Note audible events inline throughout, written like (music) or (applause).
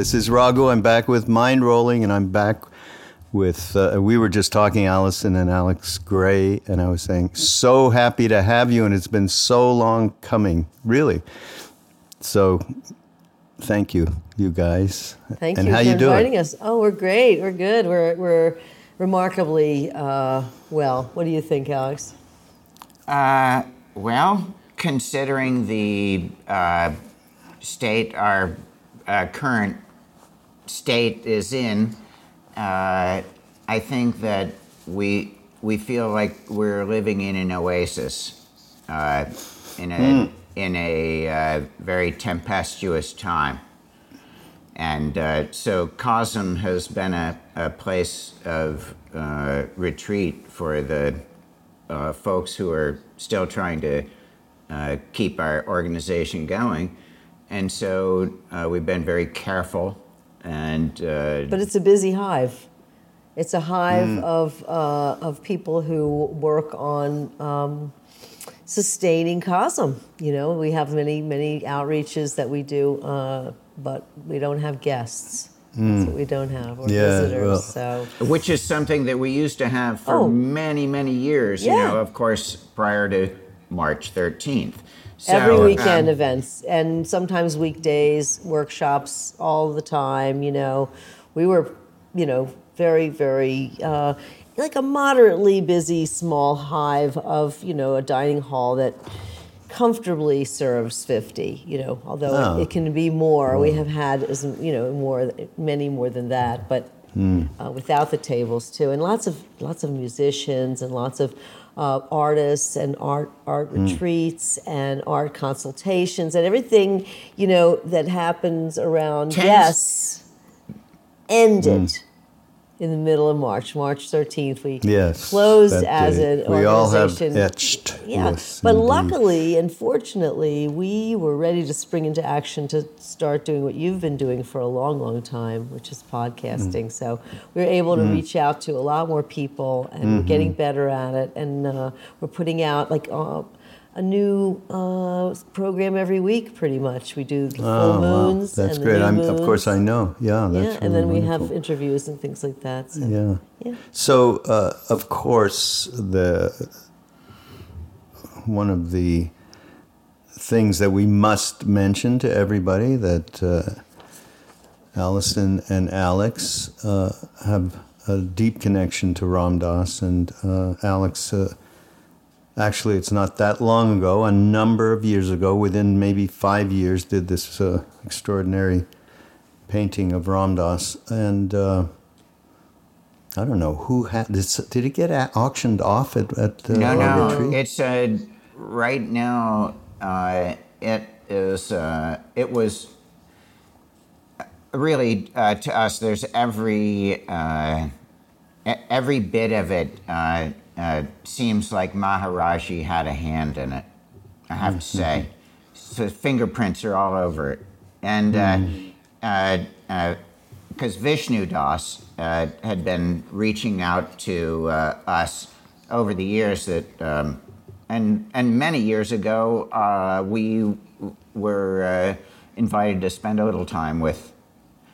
This is Raghu. I'm back with Mind Rolling, and I'm back with. Uh, we were just talking, Allyson and Alex Grey, and I was saying, so happy to have you, and it's been so long coming, really. So, thank you, you guys. Thank and you how for you doing? inviting us. Oh, we're great. We're good. We're we're remarkably uh, well. What do you think, Alex? Uh, well, considering the uh, state our uh, current state is in, uh, I think that we we feel like we're living in an oasis, uh, in a in a uh, very tempestuous time, and uh, so CoSM has been a, a place of uh, retreat for the uh, folks who are still trying to uh, keep our organization going. And so uh, we've been very careful and uh, But it's a busy hive. It's a hive of uh, of people who work on um, sustaining CoSM. You know, we have many many outreaches that we do, uh, but we don't have guests. That's what we don't have, or Yeah, visitors. well- so which is something that we used to have for Oh. many, many years, you know, of course, prior to March 13th. So, every weekend um, events and sometimes weekdays workshops all the time you know. We were you know very very uh, like a moderately busy small hive of you know a dining hall that comfortably serves 50 you know although Oh. it, it can be more. We have had as you know more many more than that but uh, without the tables too and lots of lots of musicians and lots of uh, artists and art art retreats and art consultations and everything you know that happens around yes. Ended in the middle of March, March 13th. We Yes. closed as day. an We all have organization. etched. Yeah, Yes, but indeed. luckily and fortunately, we were ready to spring into action to start doing what you've been doing for a long, long time, which is podcasting. Mm. So we were able to reach out to a lot more people, and we're Mm-hmm. getting better at it. And uh, we're putting out like uh, a new uh, program every week, pretty much. We do the full Oh, wow. moons. That's and the great. I'm, of course. I know. Yeah, that's yeah, and then really we have interviews and things like that. So. Yeah. Yeah. So, uh, of course, the one of the things that we must mention to everybody that uh, Allyson and Alex uh, have a deep connection to Ram Dass, and uh, Alex. Uh, Actually, it's not that long ago, a number of years ago, within maybe five years, did this uh, extraordinary painting of Ram Dass. And uh, I don't know who had this. Did it get auctioned off at, at uh, No, no. retreat? It's uh, right now. Uh, it is. Uh, it was really uh, to us. There's every uh, every bit of it uh, uh, seems like Maharajji had a hand in it. I have to say, so fingerprints are all over it, and because uh, uh, 'cause Vishnu Das uh, had been reaching out to uh, us over the years that, um, and and many years ago, uh, we were uh, invited to spend a little time with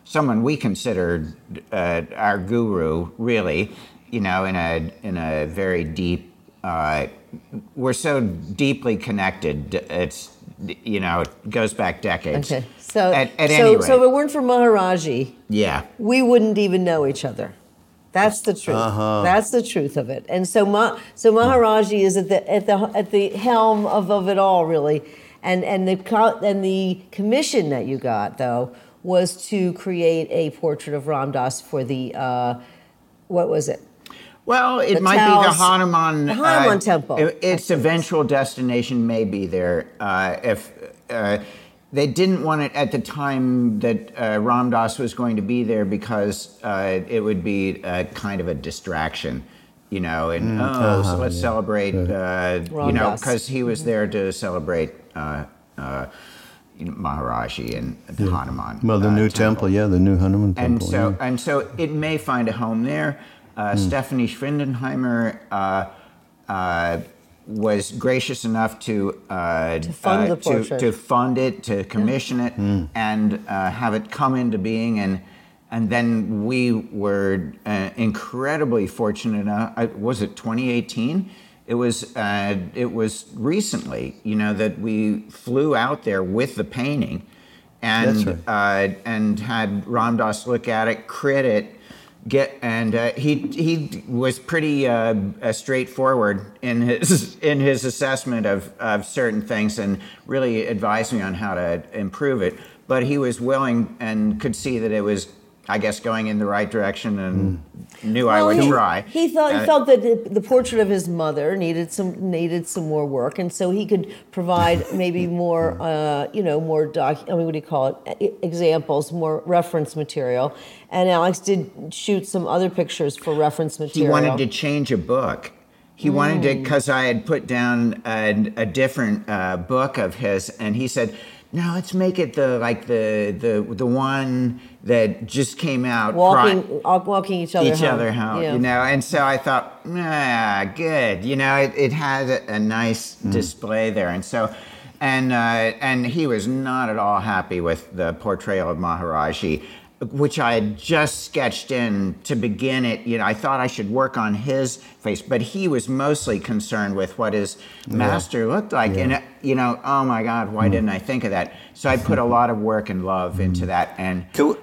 someone we considered uh, our guru, really, you know, in a in a very deep uh, we're so deeply connected. It's you know it goes back decades. Okay. So, at, at so, any rate, so if it weren't for Maharajji, yeah. we wouldn't even know each other. That's the truth. Uh-huh. That's the truth of it. And so, Ma, so Maharajji is at the at the at the helm of, of it all, really. And and the co- and the commission that you got though was to create a portrait of Ram Dass for the uh, what was it? Well, it The might be the Hanuman. the Hanuman uh, temple. it- Its eventual destination may be there. Uh, if uh, they didn't want it at the time that uh, Ram Dass was going to be there because uh, it would be uh, kind of a distraction, you know. And oh, so let's celebrate, uh, you know, because he was there to celebrate. Uh, uh, Maharajji and the Hanuman. Well, the uh, new temple, yeah, the new Hanuman temple. and temple. so yeah. and so it may find a home there. Uh, Hmm. Stephanie Schwindenheimer uh, uh, was gracious enough to uh, to fund the to, to fund it, to commission it, Hmm. and uh, have it come into being. And and then we were uh, incredibly fortunate enough. uh, Was it 2018? It was uh, it was recently, you know, that we flew out there with the painting, and right. uh, and had Ram Dass look at it, crit it, get, and uh, he he was pretty uh, uh, straightforward in his (laughs) in his assessment of, of certain things, and really advised me on how to improve it. But he was willing and could see that it was, I guess, going in the right direction, and knew I would he, try. He thought he Uh, felt that the, the portrait of his mother needed some needed some more work, and so he could provide (laughs) maybe more, uh, you know, more doc. I mean, what do you call it? Examples, more reference material. And Alex did shoot some other pictures for reference material. he wanted to change a book. He wanted to because I had put down a, a different uh, book of his, and he said, "No, let's make it the like the the the one that just came out walking, uh, walking each other each home. other home, Yeah. you know." And so I thought, ah, good, you know, it, it had a, a nice display there, and so. And uh, and he was not at all happy with the portrayal of Maharajji, which I had just sketched in to begin it. You know, I thought I should work on his face, but he was mostly concerned with what his master looked like. And uh, you know, oh my God, why didn't I think of that? So I put a lot of work and love into that, and Can we,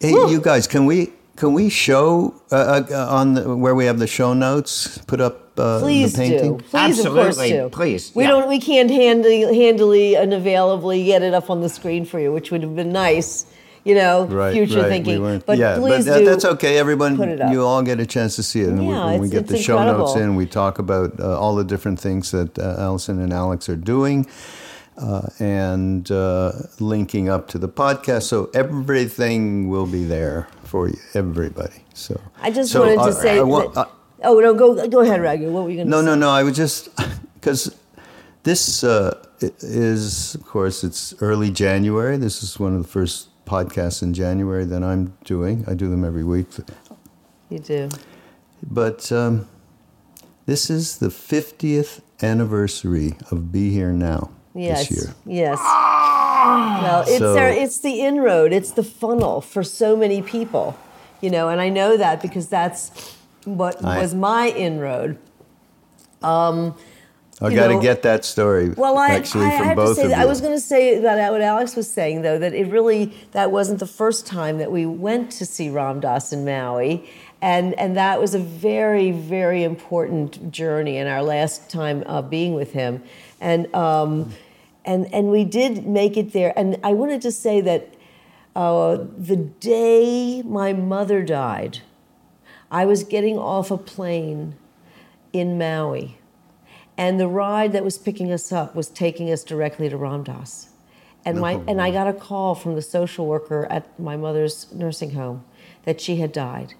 hey, you guys, can we can we show uh, uh, on the, where we have the show notes? Put up uh, Please the painting. do. Please, of course, Absolutely. do. Please, We yeah. don't. We can't handily, handily and availably get it up on the screen for you, which would have been nice. You know, Right, future right. thinking. We but yeah, please but do. that's okay. Everyone, put it up. you all get a chance to see it, and we, when we get the show notes in, we talk about uh, all the different things that uh, Allyson and Alex are doing. Uh, and uh, linking up to the podcast, so everything will be there for you, everybody. So I just so, wanted to uh, say. I want- that, uh, oh no, go go ahead, Raghu. What were you going to No, say? no, no. I was just (laughs) because this uh, is, of course, it's early January. This is one of the first podcasts in January than I'm doing. I do them every week, You do. but um, this is the 50th anniversary of Be Here Now Yes. this year. Yes. Well, it's So- our, it's the inroad. It's the funnel for so many people, you know. And I know that because that's what I- was my inroad. I got to get that story Well, I, actually I, I from have both to say that. I was going to say that what Alex was saying though that it really that wasn't the first time that we went to see Ram Dass in Maui, and and that was a very very important journey in our last time uh, being with him, and um, and and we did make it there. And I wanted to say that uh, the day my mother died, I was getting off a plane in Maui. And the ride that was picking us up was taking us directly to Ram Dass. And, my, and I got a call from the social worker at my mother's nursing home that she had died.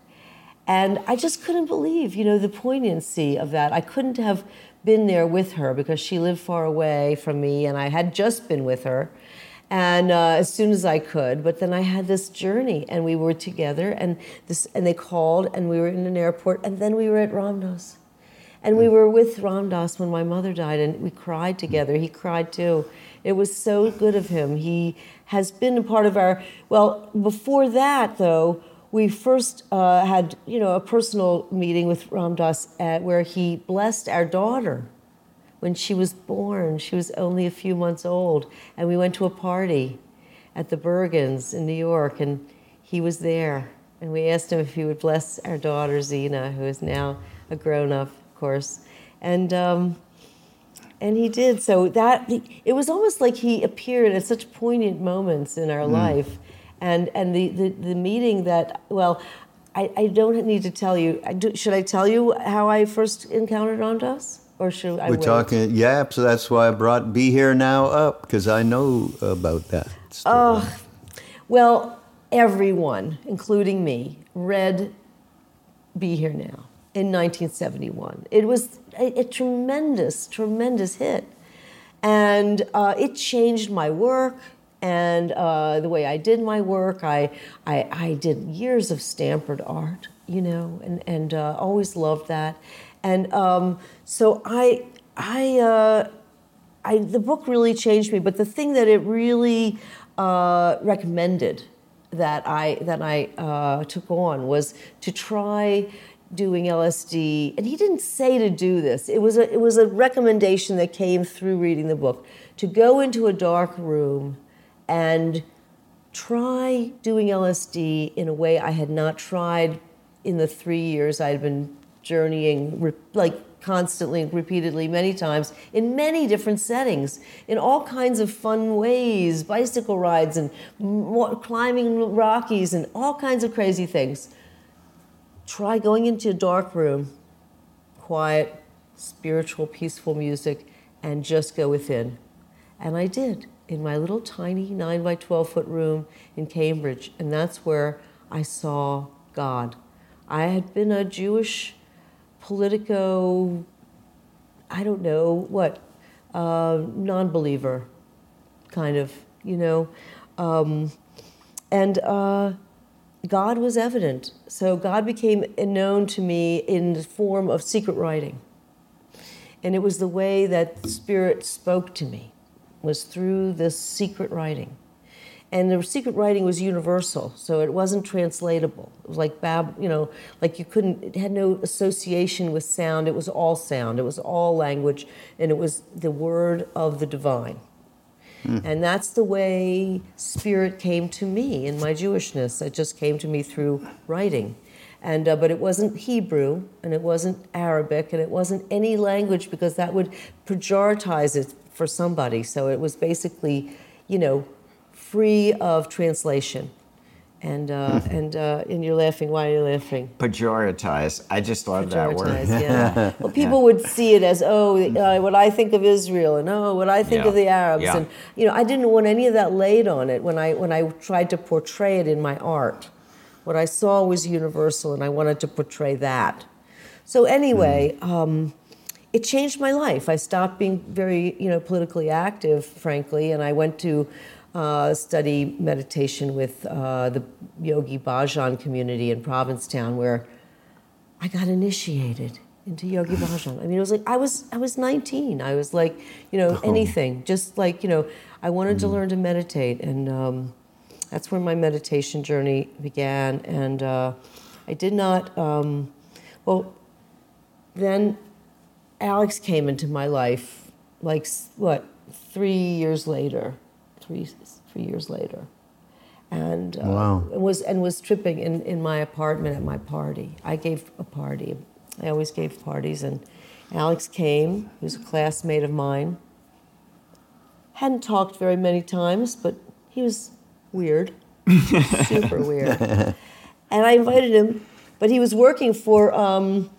And I just couldn't believe, you know, the poignancy of that. I couldn't have been there with her because she lived far away from me and I had just been with her. And uh, as soon as I could, but then I had this journey and we were together and this, and they called and we were in an airport and then we were at Ram Dass. And we were with Ram Dass when my mother died, and we cried together. He cried too. It was so good of him. He has been a part of our. Well, before that, though, we first uh, had, you know, a personal meeting with Ram Dass at, where he blessed our daughter when she was born. She was only a few months old, and we went to a party at the Bergens in New York, and he was there. And we asked him if he would bless our daughter Zena, who is now a grown up, course. And um, and he did. So that it was almost like he appeared at such poignant moments in our mm. life, and and the, the the meeting that well. I, I don't need to tell you. I do, should I tell you how I first encountered Ram Dass? or should I? We're wait? talking, yeah. So that's why I brought "Be Here Now" up because I know about that. Oh, well, everyone, including me, read "Be Here Now" in 1971. It was a, a tremendous, tremendous hit, and uh, it changed my work and uh, the way I did my work. I, I, I did years of Stamford art, you know, and and uh, always loved that. And um, so I, I, uh, I, the book really changed me. But the thing that it really uh, recommended that I that I uh, took on was to try doing LSD. And he didn't say to do this. It was a it was a recommendation that came through reading the book to go into a dark room and try doing LSD in a way I had not tried in the three years I had been journeying like constantly, repeatedly, many times in many different settings, in all kinds of fun ways, bicycle rides and climbing Rockies and all kinds of crazy things. Try going into a dark room, quiet, spiritual, peaceful music, and just go within. And I did in my little tiny 9 by 12 foot room in Cambridge, and that's where I saw God. I had been a Jewish politico, I don't know what, uh, non believer kind of, you know. Um, and uh, God was evident. So God became known to me in the form of secret writing. And it was the way that Spirit spoke to me, was through this secret writing and the secret writing was universal, so it wasn't translatable. It was like bab, you know, like you couldn't. It had no association with sound. It was all sound. It was all language, and it was the word of the divine. Mm. And that's the way spirit came to me in my Jewishness. It just came to me through writing. And, uh, but it wasn't Hebrew, and it wasn't Arabic, and it wasn't any language because that would pejoritize it for somebody. So it was basically, you know, free of translation. And uh, (laughs) and uh, and you're laughing. Why are you laughing? Pejoritize. I just love that word. (laughs) Yeah. well, people would see it as oh, uh, what I think of Israel, and oh, what I think yeah. of the Arabs, yeah. and you know, I didn't want any of that laid on it when I when I tried to portray it in my art. What I saw was universal, and I wanted to portray that. So anyway. Mm. Um, it changed my life. I stopped being very, you know, politically active, frankly, and I went to uh, study meditation with uh, the Yogi Bhajan community in Provincetown, where I got initiated into Yogi Bhajan. I mean, it was like I was I was 19. I was like, you know, oh. anything, just like you know, I wanted mm. to learn to meditate, and um, that's where my meditation journey began. And uh, I did not. Um, well, then Alex came into my life, like what, three years later three three years later, and uh, wow. was and was tripping in, in my apartment at my party. I gave a party. I always gave parties, and Alex came. He was a classmate of mine. Hadn't talked very many times, but he was weird, (laughs) super weird. And I invited him, but he was working for um,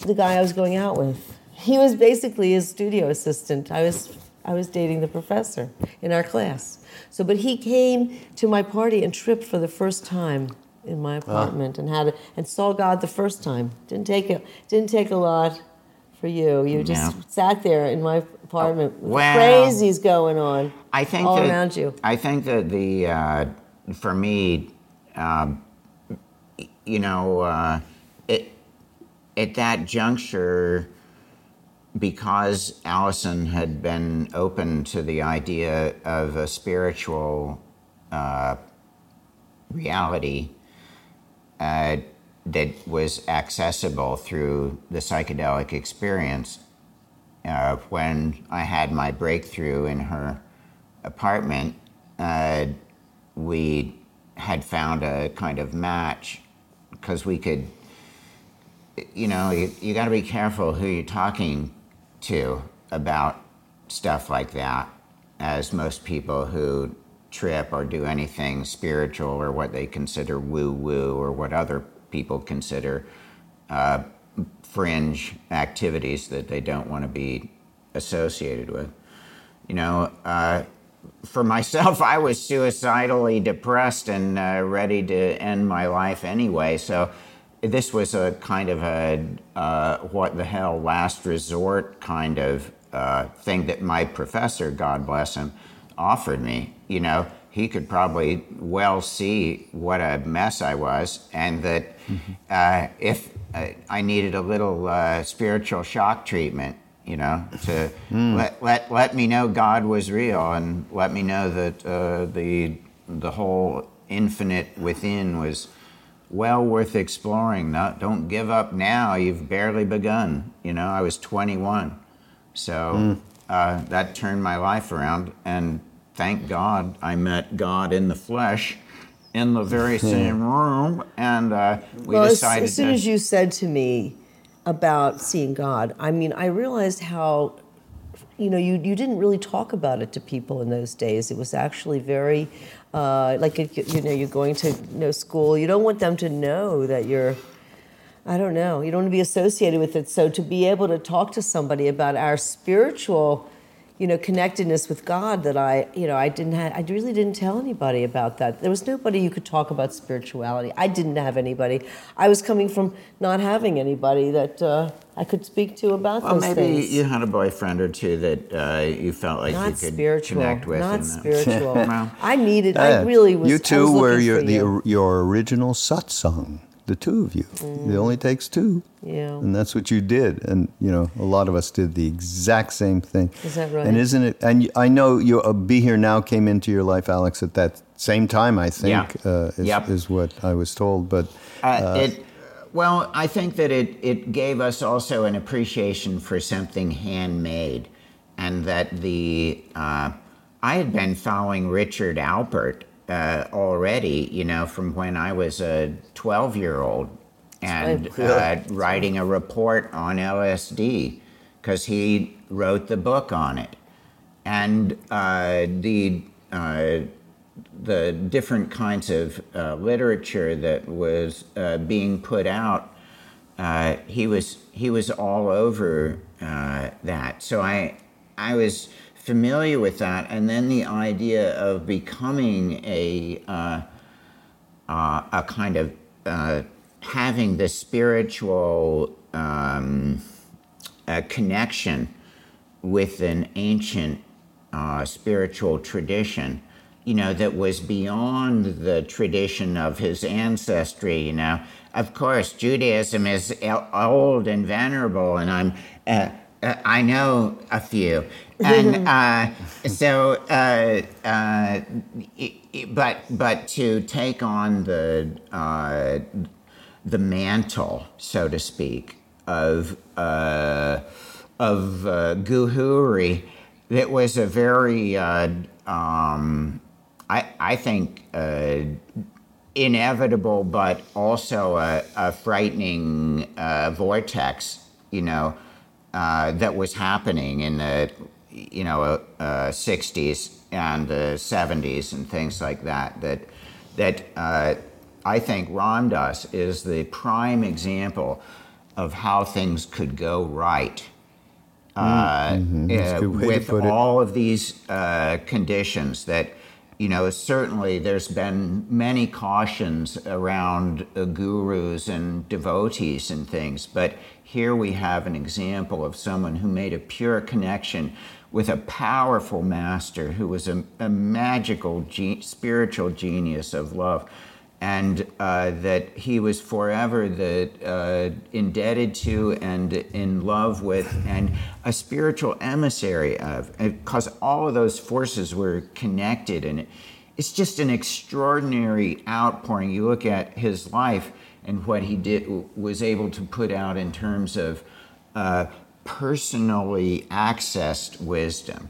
the guy I was going out with. He was basically his studio assistant. I was I was dating the professor in our class. So, but he came to my party and tripped for the first time in my ah. apartment and had a, and saw God the first time. Didn't take a didn't take a lot for you. You just sat there in my apartment with well, crazies going on. I think all that, around you. I think that the uh, for me, um, you know, uh, it, at that juncture because Allyson had been open to the idea of a spiritual uh, reality, uh, that was accessible through the psychedelic experience. Uh, when I had my breakthrough in her apartment, uh, we had found a kind of match because we could, you know, you, you got to be careful who you're talking to about stuff like that, as most people who trip or do anything spiritual or what they consider woo woo or what other people consider uh, fringe activities that they don't want to be associated with. You know, uh, for myself, I was suicidally depressed and uh, ready to end my life anyway. So this was a kind of a uh, what the hell last resort kind of uh, thing that my professor, God bless him, offered me. You know, he could probably well see what a mess I was, and that mm-hmm. uh, if uh, I needed a little uh, spiritual shock treatment, you know, to mm. let, let let me know God was real, and let me know that uh, the the whole infinite within was well worth exploring. Not, don't give up now. You've barely begun. You know, I was 21, so mm. that turned my life around, and thank God I met God in the flesh in the very (laughs) same room, and uh, we well, decided. As, as soon to, as you said to me about seeing God, I mean, I realized how, you know, you, you didn't really talk about it to people in those days. It was actually very, uh, like, you know, you're going to you know, school. You don't want them to know that you're. I don't know. You don't want to be associated with it. So to be able to talk to somebody about our spiritual you know connectedness with God that I you know I didn't have, I really didn't tell anybody about that. There was nobody you could talk about spirituality. I didn't have anybody. I was coming from not having anybody that uh, I could speak to about well, those maybe things. you had a boyfriend or two that uh, you felt like not you could spiritual, connect with. Not and, uh, (laughs) spiritual. well, I needed. I really was. You I two was were your for the you. your original satsang, the two of you. It only takes two. Yeah. And that's what you did. And, you know, a lot of us did the exact same thing. Is that right? And isn't it? And I know your uh, Be Here Now came into your life, Alex, at that same time, I think, Yeah. uh, is, Yep. is what I was told. But Uh, it, well, I think that it, it gave us also an appreciation for something handmade, and that the uh, I had been following Richard Alpert uh, already, you know, from when I was a twelve year old, and uh, writing a report on LSD because he wrote the book on it, and uh, the uh, the different kinds of uh, literature that was uh, being put out, uh, he was he was all over uh, that. So I I was familiar with that, and then the idea of becoming a uh, uh, a kind of having the spiritual um, connection with an ancient uh, spiritual tradition, you know, that was beyond the tradition of his ancestry, you know. Of course, Judaism is old and venerable, and I'm, uh, uh, I know a few. And (laughs) uh, so, uh, uh, but, but to take on the, uh, the mantle, so to speak, of, uh, of uh, Guhuri, that was a very, uh, um, I, I think, uh, inevitable, but also a, a frightening uh, vortex, you know, uh, that was happening in the, you know, uh, 60s and the 70s and things like that. That, that uh, I think Ram Dass is the prime example of how things could go right uh, Mm-hmm. Uh, good way to with all of these uh, conditions that you know certainly there's been many cautions around uh, gurus and devotees and things but here we have an example of someone who made a pure connection with a powerful master who was a, a magical ge- spiritual genius of love and uh, that he was forever the, uh, indebted to and in love with, and a spiritual emissary of, because all of those forces were connected, and it, it's just an extraordinary outpouring. You look at his life, and what he did was able to put out in terms of uh, personally accessed wisdom,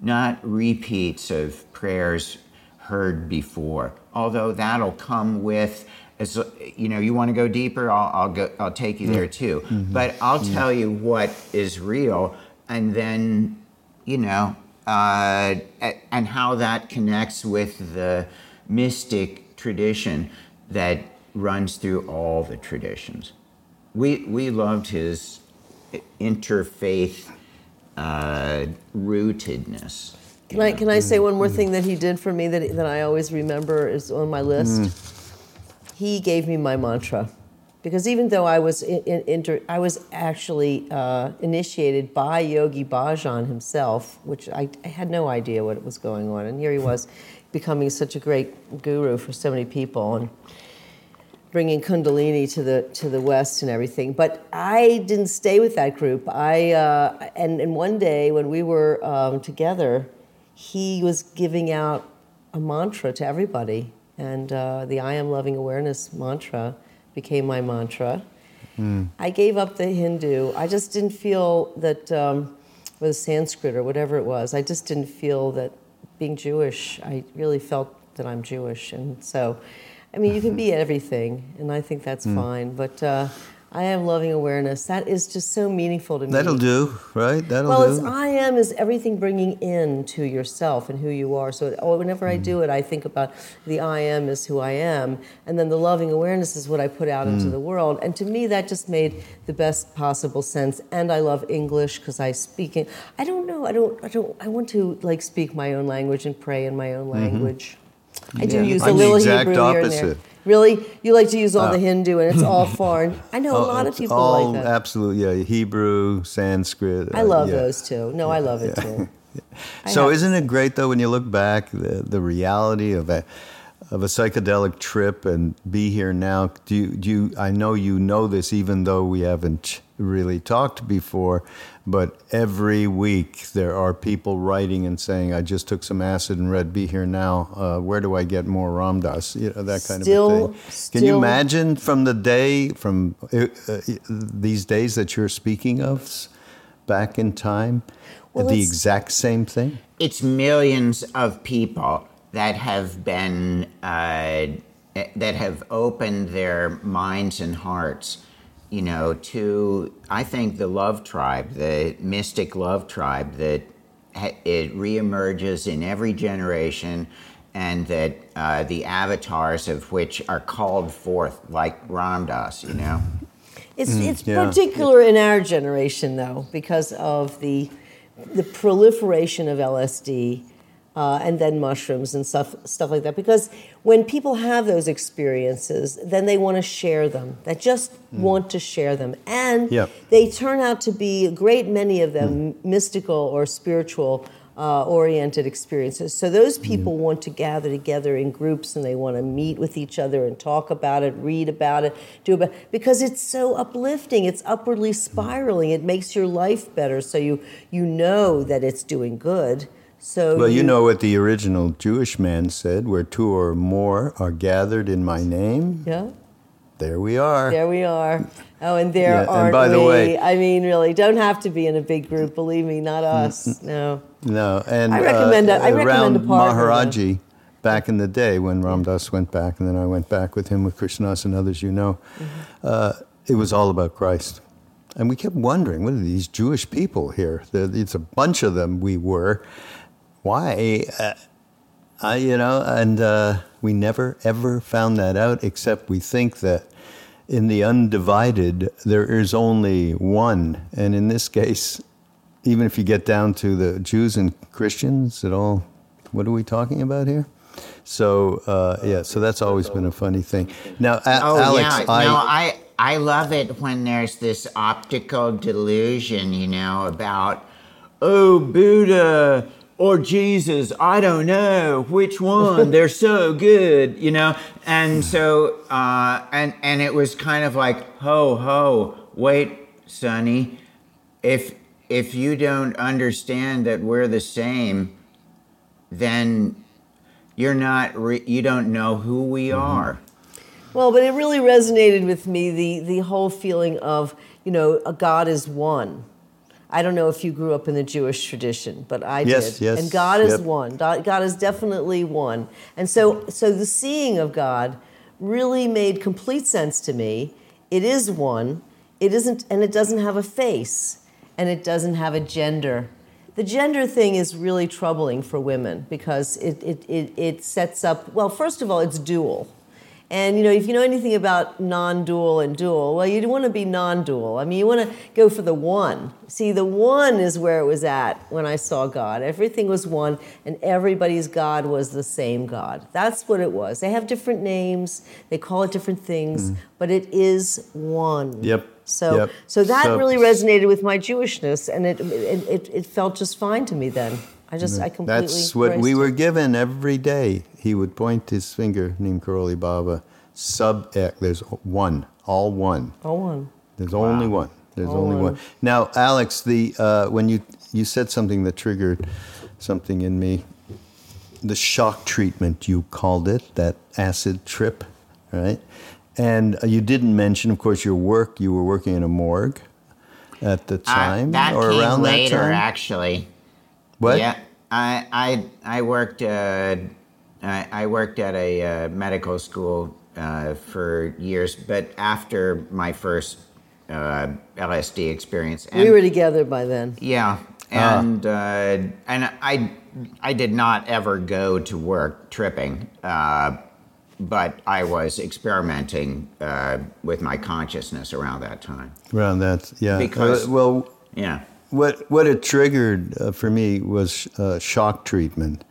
not repeats of prayers heard before. Although that'll come with, as you know, you want to go deeper, I'll, I'll go, I'll take you there too. Mm-hmm. But I'll mm-hmm. tell you what is real, and then, you know, uh, and how that connects with the mystic tradition that runs through all the traditions. We we loved his interfaith uh, rootedness. Can I, can I say one more thing that he did for me that, that I always remember is on my list? Mm. He gave me my mantra. Because even though I was, in, in, inter, I was actually uh, initiated by Yogi Bhajan himself, which I, I, had no idea what was going on. And here he was becoming such a great guru for so many people. And bringing Kundalini to the to the West and everything. But I didn't stay with that group. I uh, and and one day when we were um, together, he was giving out a mantra to everybody, and uh, the I am loving awareness mantra became my mantra. Mm. I gave up the Hindu. I just didn't feel that, um, or the Sanskrit or whatever it was. I just didn't feel that being Jewish. I really felt that I'm Jewish, and so I mean, you can be everything, and I think that's mm. fine. But uh, I am loving awareness. That is just so meaningful to me. That'll do, right? That'll well, do. Well, I am is everything bringing in to yourself and who you are. So oh, whenever I do it, I think about the I am is who I am, and then the loving awareness is what I put out mm. into the world. And to me, that just made the best possible sense. And I love English because I speak it. I don't know. I don't. I don't. I want to like speak my own language and pray in my own mm-hmm. language. Mm-hmm. I do use I'm a little Hebrew opposite. here and there. Really, you like to use all uh, the Hindu, and it's all (laughs) foreign. I know a lot of people all, like that. Absolutely, yeah. Hebrew, Sanskrit. I uh, love yeah. those too. No, I love it yeah. too. (laughs) so, isn't it great though when you look back the the reality of a of a psychedelic trip and be here now? Do you, do you? I know you know this, even though we haven't really talked before. But every week there are people writing and saying, "I just took some acid and read Be Here Now. Uh, where do I get more Ram Dass?" You know that kind still, of thing. Still, Can you imagine from the day from uh, uh, these days that you're speaking of back in time, well, the exact same thing? It's millions of people that have been uh, that have opened their minds and hearts you know, to I think the love tribe, the mystic love tribe that it reemerges in every generation, and that uh, the avatars of which are called forth like Ram Dass, you know. It's mm, it's yeah. particular in our generation though because of the the proliferation of LSD uh, and then mushrooms and stuff stuff like that. Because when people have those experiences, then they want to share them. They just mm. want to share them, and yep. they turn out to be a great many of them mm. mystical or spiritual. Uh, oriented experiences. So those hmm. people mm. want to gather together in groups and they want to meet with each other and talk about it, read about it, do about because it's so uplifting. It's upwardly spiraling. It makes your life better. So you you know that it's doing good. So well, you, you, know what the original Jewish man said: "Where two or more are gathered in my name." Yeah. There we are. There we are. Oh, and there yeah, and by we. The way, I mean, really, don't have to be in a big group. Believe me, not us. No. No, and I recommend. Uh, a, I recommend around Maharajji back in the day when Ram Dass went back, and then I went back with him with Krishnas and others you know. Mm-hmm. Uh, it was all about Christ. And we kept wondering, what are these Jewish people here? It's a bunch of them we were why? Uh, I, you know, and uh, we never ever found that out, except we think that in the undivided there is only one, and in this case, even if you get down to the Jews and Christians, at all, what are we talking about here? So uh, yeah, so that's always been a funny thing. Now, a- oh, Alex, yeah. I, no, I I love it when there's this optical delusion, you know, about oh Buddha or Jesus, I don't know which one. They're so good, you know. And so, uh, and and it was kind of like, ho ho, wait, Sonny, if if you don't understand that we're the same, then you're not re- you don't know who we mm-hmm. are. Well, but it really resonated with me the the whole feeling of you know a God is one. I don't know if you grew up in the Jewish tradition, but I Yes, did. yes, And God is yep. one. God is definitely one. And so so the seeing of God really made complete sense to me. It is one. It isn't and it doesn't have a face and it doesn't have a gender. The gender thing is really troubling for women because it, it, it, it sets up, well, first of all, it's dual. And you know, if you know anything about non-dual and dual, well, you want to be non-dual. I mean, you want to go for the one. See, the one is where it was at when I saw God. Everything was one, and everybody's God was the same God. That's what it was. They have different names, they call it different things, mm. but it is one. Yep. So, Yep. so that So- really resonated with my Jewishness, and it, it, it, it felt just fine to me then. I just, I completely. That's what we embraced were it. given every day. He would point his finger, Neem Karoli Baba, sub Ek. There's one, all one. All one. There's only one. There's All only one. one. Now, Alex, the uh, when you you said something that triggered something in me, the shock treatment you called it, that acid trip, right? And uh, you didn't mention, of course, your work. You were working in a morgue at the Uh, time, that or came around later, that time. actually. What? Yeah, I I I worked uh, I, I worked at a uh, medical school uh, for years, but after my first uh, LSD experience, and We were together by then. yeah, and uh, and I I did not ever go to work tripping, uh, but I was experimenting uh, with my consciousness around that time. Around that, yeah. Because- Uh, well, Yeah. What what it triggered uh, for me was uh, shock treatment,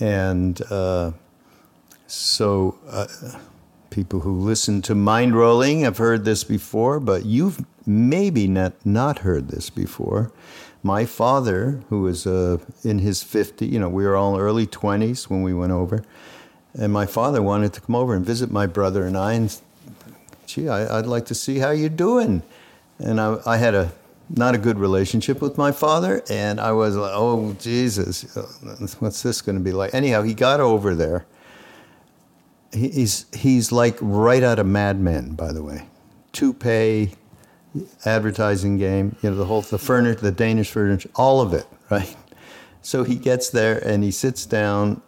and uh, so uh, people who listen to mind rolling have heard this before, but you've maybe not not heard this before. My father, who was uh, in his 50, you know, we were all early 20s when we went over, and my father wanted to come over and visit my brother and I, and gee, I, I'd like to see how you're doing. And I, I had a not a good relationship with my father, and I was like, oh Jesus, what's this going to be like? Anyhow, he got over there. He's he's like right out of Mad Men, by the way. Toupee, advertising game, you know, the whole the furniture, the Danish furniture, all of it, (laughs) right? So he gets there and he sits down.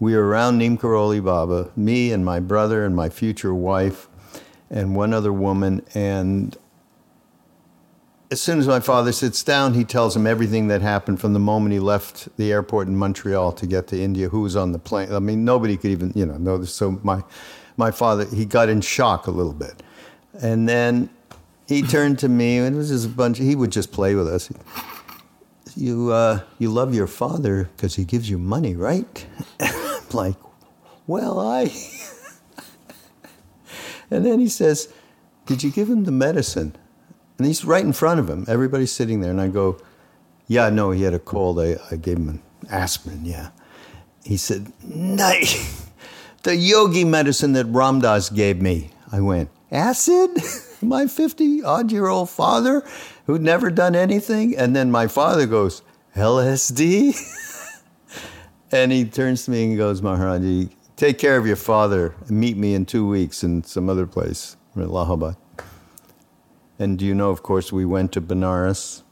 We are around Neem Karoli Baba, me and my brother and my future wife, and one other woman. And as soon as my father sits down, he tells him everything that happened from the moment he left the airport in Montreal to get to India, who was on the plane. I mean, nobody could even, you know, know this. So my, my father, he got in shock a little bit. And then he (laughs) turned to me, and it was just a bunch, he would just play with us. You, uh, you love your father because he gives you money, right? (laughs) I'm like, well, I. (laughs) and then he says, Did you give him the medicine? And he's right in front of him. Everybody's sitting there. And I go, Yeah, no, he had a cold. I, I gave him an aspirin, yeah. He said, No, (laughs) the yogi medicine that Ram Dass gave me. I went, Acid? (laughs) my 50 odd year old father who'd never done anything? And then my father goes, LSD? (laughs) and he turns to me and goes, Maharajji, take care of your father. Meet me in two weeks in some other place, in Allahabad. And do you know, of course, we went to Benares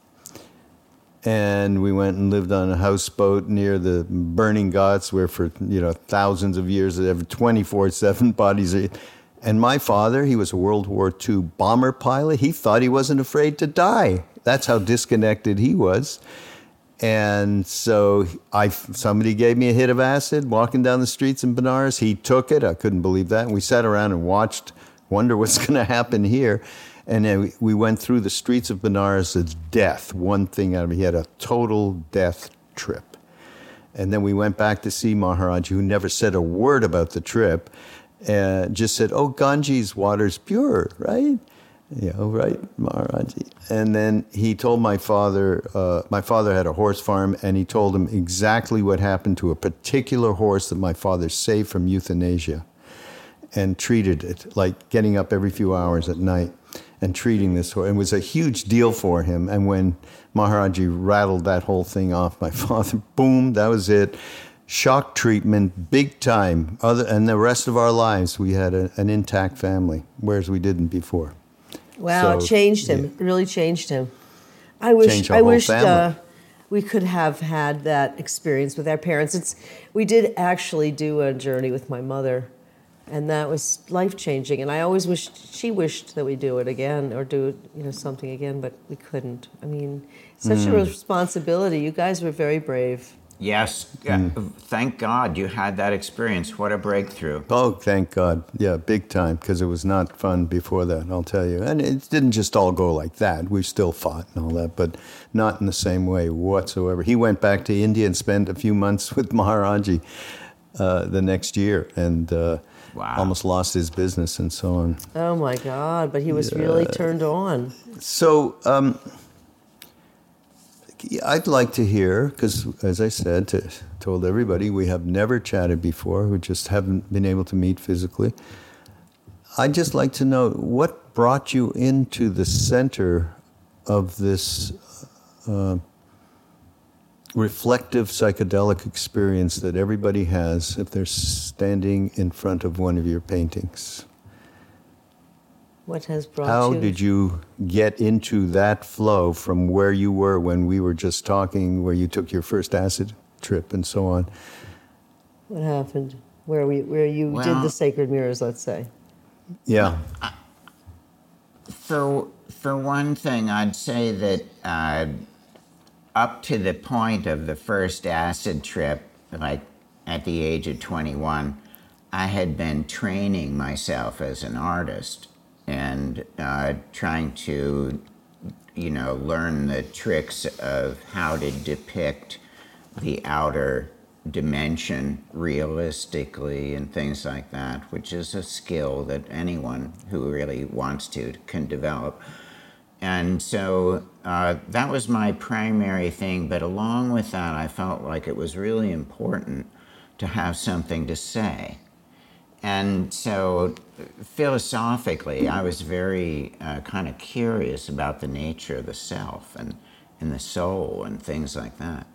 and we went and lived on a houseboat near the burning ghats where for, you know, thousands of years, 24-7 (laughs) bodies. And my father, he was a World War II bomber pilot. He thought he wasn't afraid to die. That's how disconnected he was. And so I, somebody gave me a hit of acid walking down the streets in Benares. He took it. I couldn't believe that. And we sat around and watched, wonder what's (laughs) going to happen here. And then we- we went through the streets of Benares death. One thing out of he had a total death trip. And then we went back to see Maharaj, who never said a word about the trip, and just said, "Oh, Ganges water's pure, right?" Yeah, oh, right, Maharajji. And then he told my father. Uh, my father had a horse farm, and he told him exactly what happened to a particular horse that my father saved from euthanasia, and treated it like getting up every few hours at night and treating this horse. It was a huge deal for him. And when Maharajji rattled that whole thing off, my (laughs) father, boom, that was it. shock treatment big time. Other and the rest of our lives, we had a, an intact family, whereas we didn't before. Wow, So, it changed him. yeah. It really changed him. I wish I family. uh, we could have had that experience with our parents. It's we did actually do a journey with my mother, and that was life changing. And I always wished she wished that we do it again or do you know something again, but we couldn't. I mean, such Hmm. a responsibility. You guys were very brave. Yes, yeah, thank God you had that experience. What a breakthrough. Oh, thank God. Yeah, big time, because it was not fun before that, I'll tell you. And it didn't just all go like that. We still fought and all that, but not in the same way whatsoever. He went back to India and spent a few months (laughs) with Maharajji uh, the next year and uh, Wow. almost lost his business and so on. Oh my God! But he was really turned on. So, um, I'd like to hear, because as I said, to, told everybody, we have never chatted before, we just haven't been able to meet physically. I'd just like to know what brought you into the center of this uh, reflective psychedelic experience that everybody has if they're standing in front of one of your paintings. What has brought How you? did you get into that flow from where you were when we were just talking, where you took your first acid trip and so on? What happened? Where we where you did the sacred mirrors? Let's say. Yeah. For for one thing, I'd say that uh, up to the point of the first acid trip, like at the age of 21, I had been training myself as an artist and uh, trying to, you know, learn the tricks of how to depict the outer dimension realistically and things like that, which is a skill that anyone who really wants to can develop. And so uh, that was my primary thing. But along with that, I felt like it was really important to have something to say. And so philosophically, I was very uh, kind of curious about the nature of the self and, and the soul and things like that.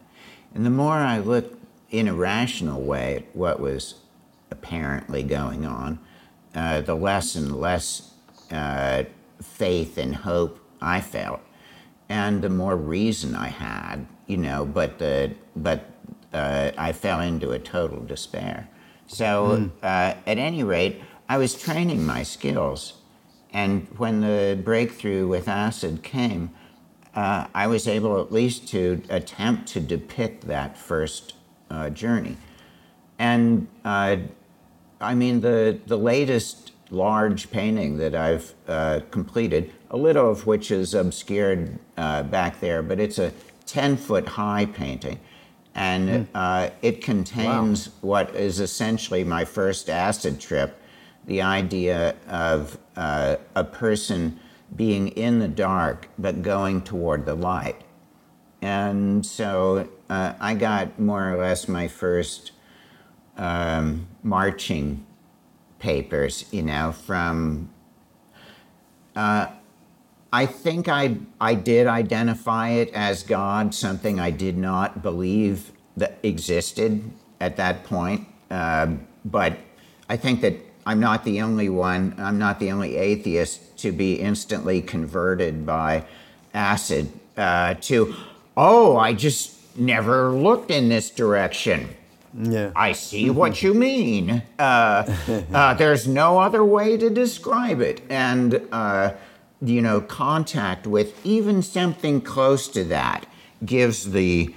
And the more I looked in a rational way at what was apparently going on, uh, the less and less uh, faith and hope I felt, and the more reason I had, you know. But the but uh, I fell into a total despair. So uh, at any rate, I was training my skills, and when the breakthrough with acid came, uh, I was able at least to attempt to depict that first uh, journey. And uh, I mean, the, the latest large painting that I've uh, completed, a little of which is obscured uh, back there, but it's a 10 foot high painting. And uh, it contains what is essentially my first acid trip the idea of uh, a person being in the dark but going toward the light. And so uh, I got more or less my first um, marching papers, you know, from. Uh, I think I, I did identify it as God, something I did not believe that existed at that point. Um, but I think that I'm not the only one, I'm not the only atheist to be instantly converted by acid uh, to, oh, I just never looked in this direction. Yeah. I see what you mean. Uh, (laughs) uh, there's no other way to describe it. And, uh, you know, contact with even something close to that gives the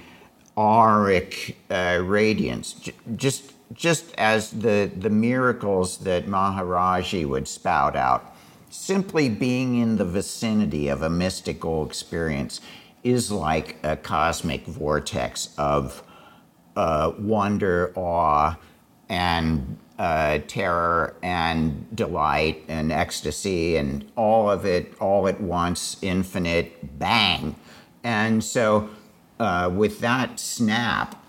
auric uh, radiance. J- just, just as the, the miracles that Maharajji would spout out, simply being in the vicinity of a mystical experience is like a cosmic vortex of uh, wonder, awe, and uh, terror, and delight, and ecstasy, and all of it all at once, infinite bang. And so, uh, with that snap,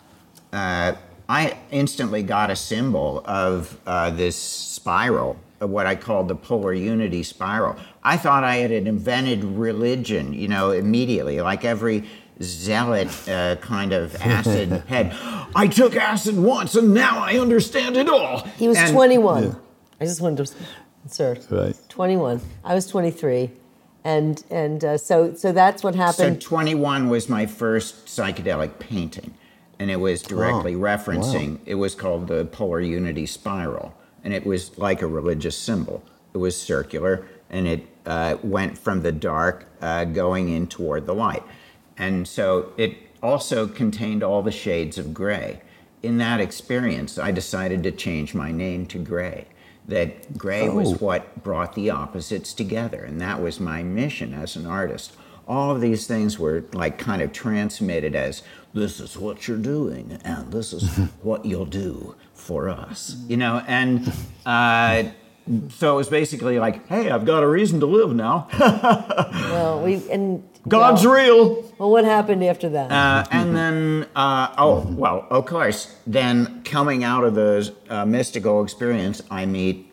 uh, I instantly got a symbol of uh, this spiral, of what I called the polar unity spiral. I thought I had invented religion, you know, immediately, like every zealot uh, kind of acid head. I took acid once and now I understand it all. He was And- 21. I just wanted to insert. Right. 21. I was 23. And and uh, so so that's what happened. So 21 was my first psychedelic painting, and it was directly referencing. It was called the Polar Unity Spiral, and it was like a religious symbol. It was circular, and it uh, went from the dark uh, going in toward the light, and so it also contained all the shades of gray. In that experience, I decided to change my name to Gray. That gray Oh. was what brought the opposites together, and that was my mission as an artist. All of these things were like kind of transmitted as this is what you're doing, and this is (laughs) what you'll do for us, you know. And uh, so it was basically like, hey, I've got a reason to live now. (laughs) well, we and God's well, real. Well, what happened after that? Uh, and then, uh, oh, well, of course, then coming out of the uh, mystical experience, I meet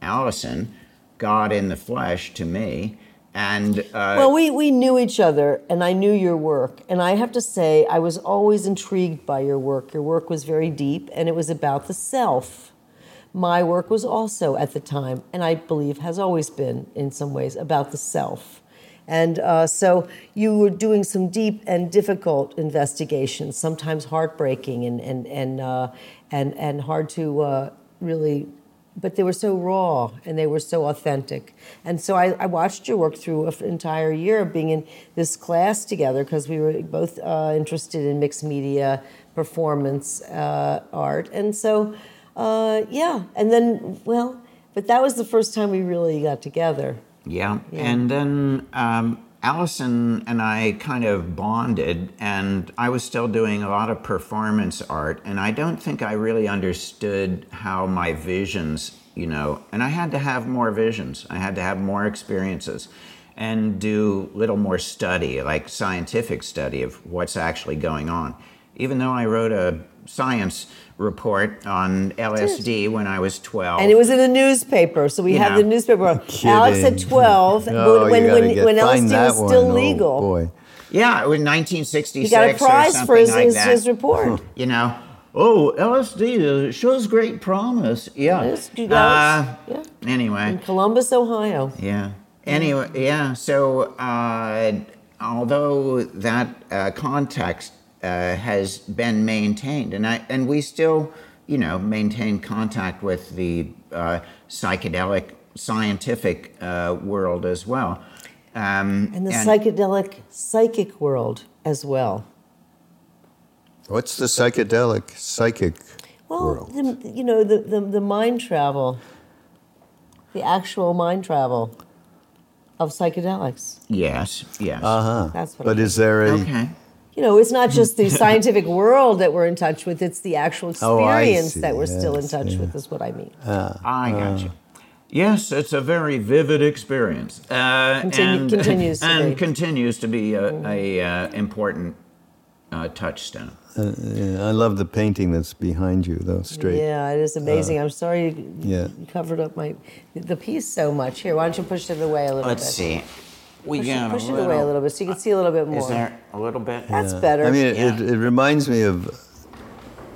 Allyson, God in the flesh to me. And uh, well, we, we knew each other, and I knew your work. And I have to say, I was always intrigued by your work. Your work was very deep, and it was about the self. My work was also at the time, and I believe has always been in some ways about the self. And uh, so you were doing some deep and difficult investigations, sometimes heartbreaking and and and uh, and and hard to uh, really but they were so raw and they were so authentic. And so I, I watched your work through an entire year of being in this class together because we were both uh, interested in mixed media performance uh, art. And so, uh, yeah, and then, well, but that was the first time we really got together. Yeah. Yeah. And then um, Allyson and I kind of bonded, and I was still doing a lot of performance art, and I don't think I really understood how my visions, you know, and I had to have more visions, I had to have more experiences. And do little more study, like scientific study of what's actually going on. Even though I wrote a science report on LSD when I was 12. And it was in a newspaper, so we You have know. the newspaper. (laughs) Alex at 12, Oh, when, when, get- when LSD that was still one. Oh, legal. boy. Yeah, it was 1966 he got a prize for his, like his, his report. you know, oh, LSD uh, shows great promise. Yeah. Yes, you Uh, yeah. Anyway, In Columbus, Ohio. yeah. Anyway, yeah. So, uh, although that uh, context uh, has been maintained, and I and we still, you know, maintain contact with the uh, psychedelic scientific uh, world as well. Um, And the psychedelic psychic world as well. What's the psychedelic psychic Well, world? the, you know, the, the, the mind travel, the actual mind travel of psychedelics. Yes, yes. Uh huh. That's what But I is there a? okay. You know, it's not just the (laughs) scientific world that we're in touch with, it's the actual Oh, experience see. that we're still in touch yeah. with, is what I mean. I got you. Yes, it's a very vivid experience. Uh, Continue- and, continues to (laughs) and be. continues to be a, a uh, important uh, touchstone. Yeah, I love the painting that's behind you, though. Straight. Yeah, it is amazing. I'm sorry you, yeah. you covered up my the piece so much. Here, why don't you push it away a little Let's bit? see. We Push, it, push a it little. away a little bit so you can see a little bit more. Is there a little bit? That's better. I mean, it, Yeah. it, it reminds me of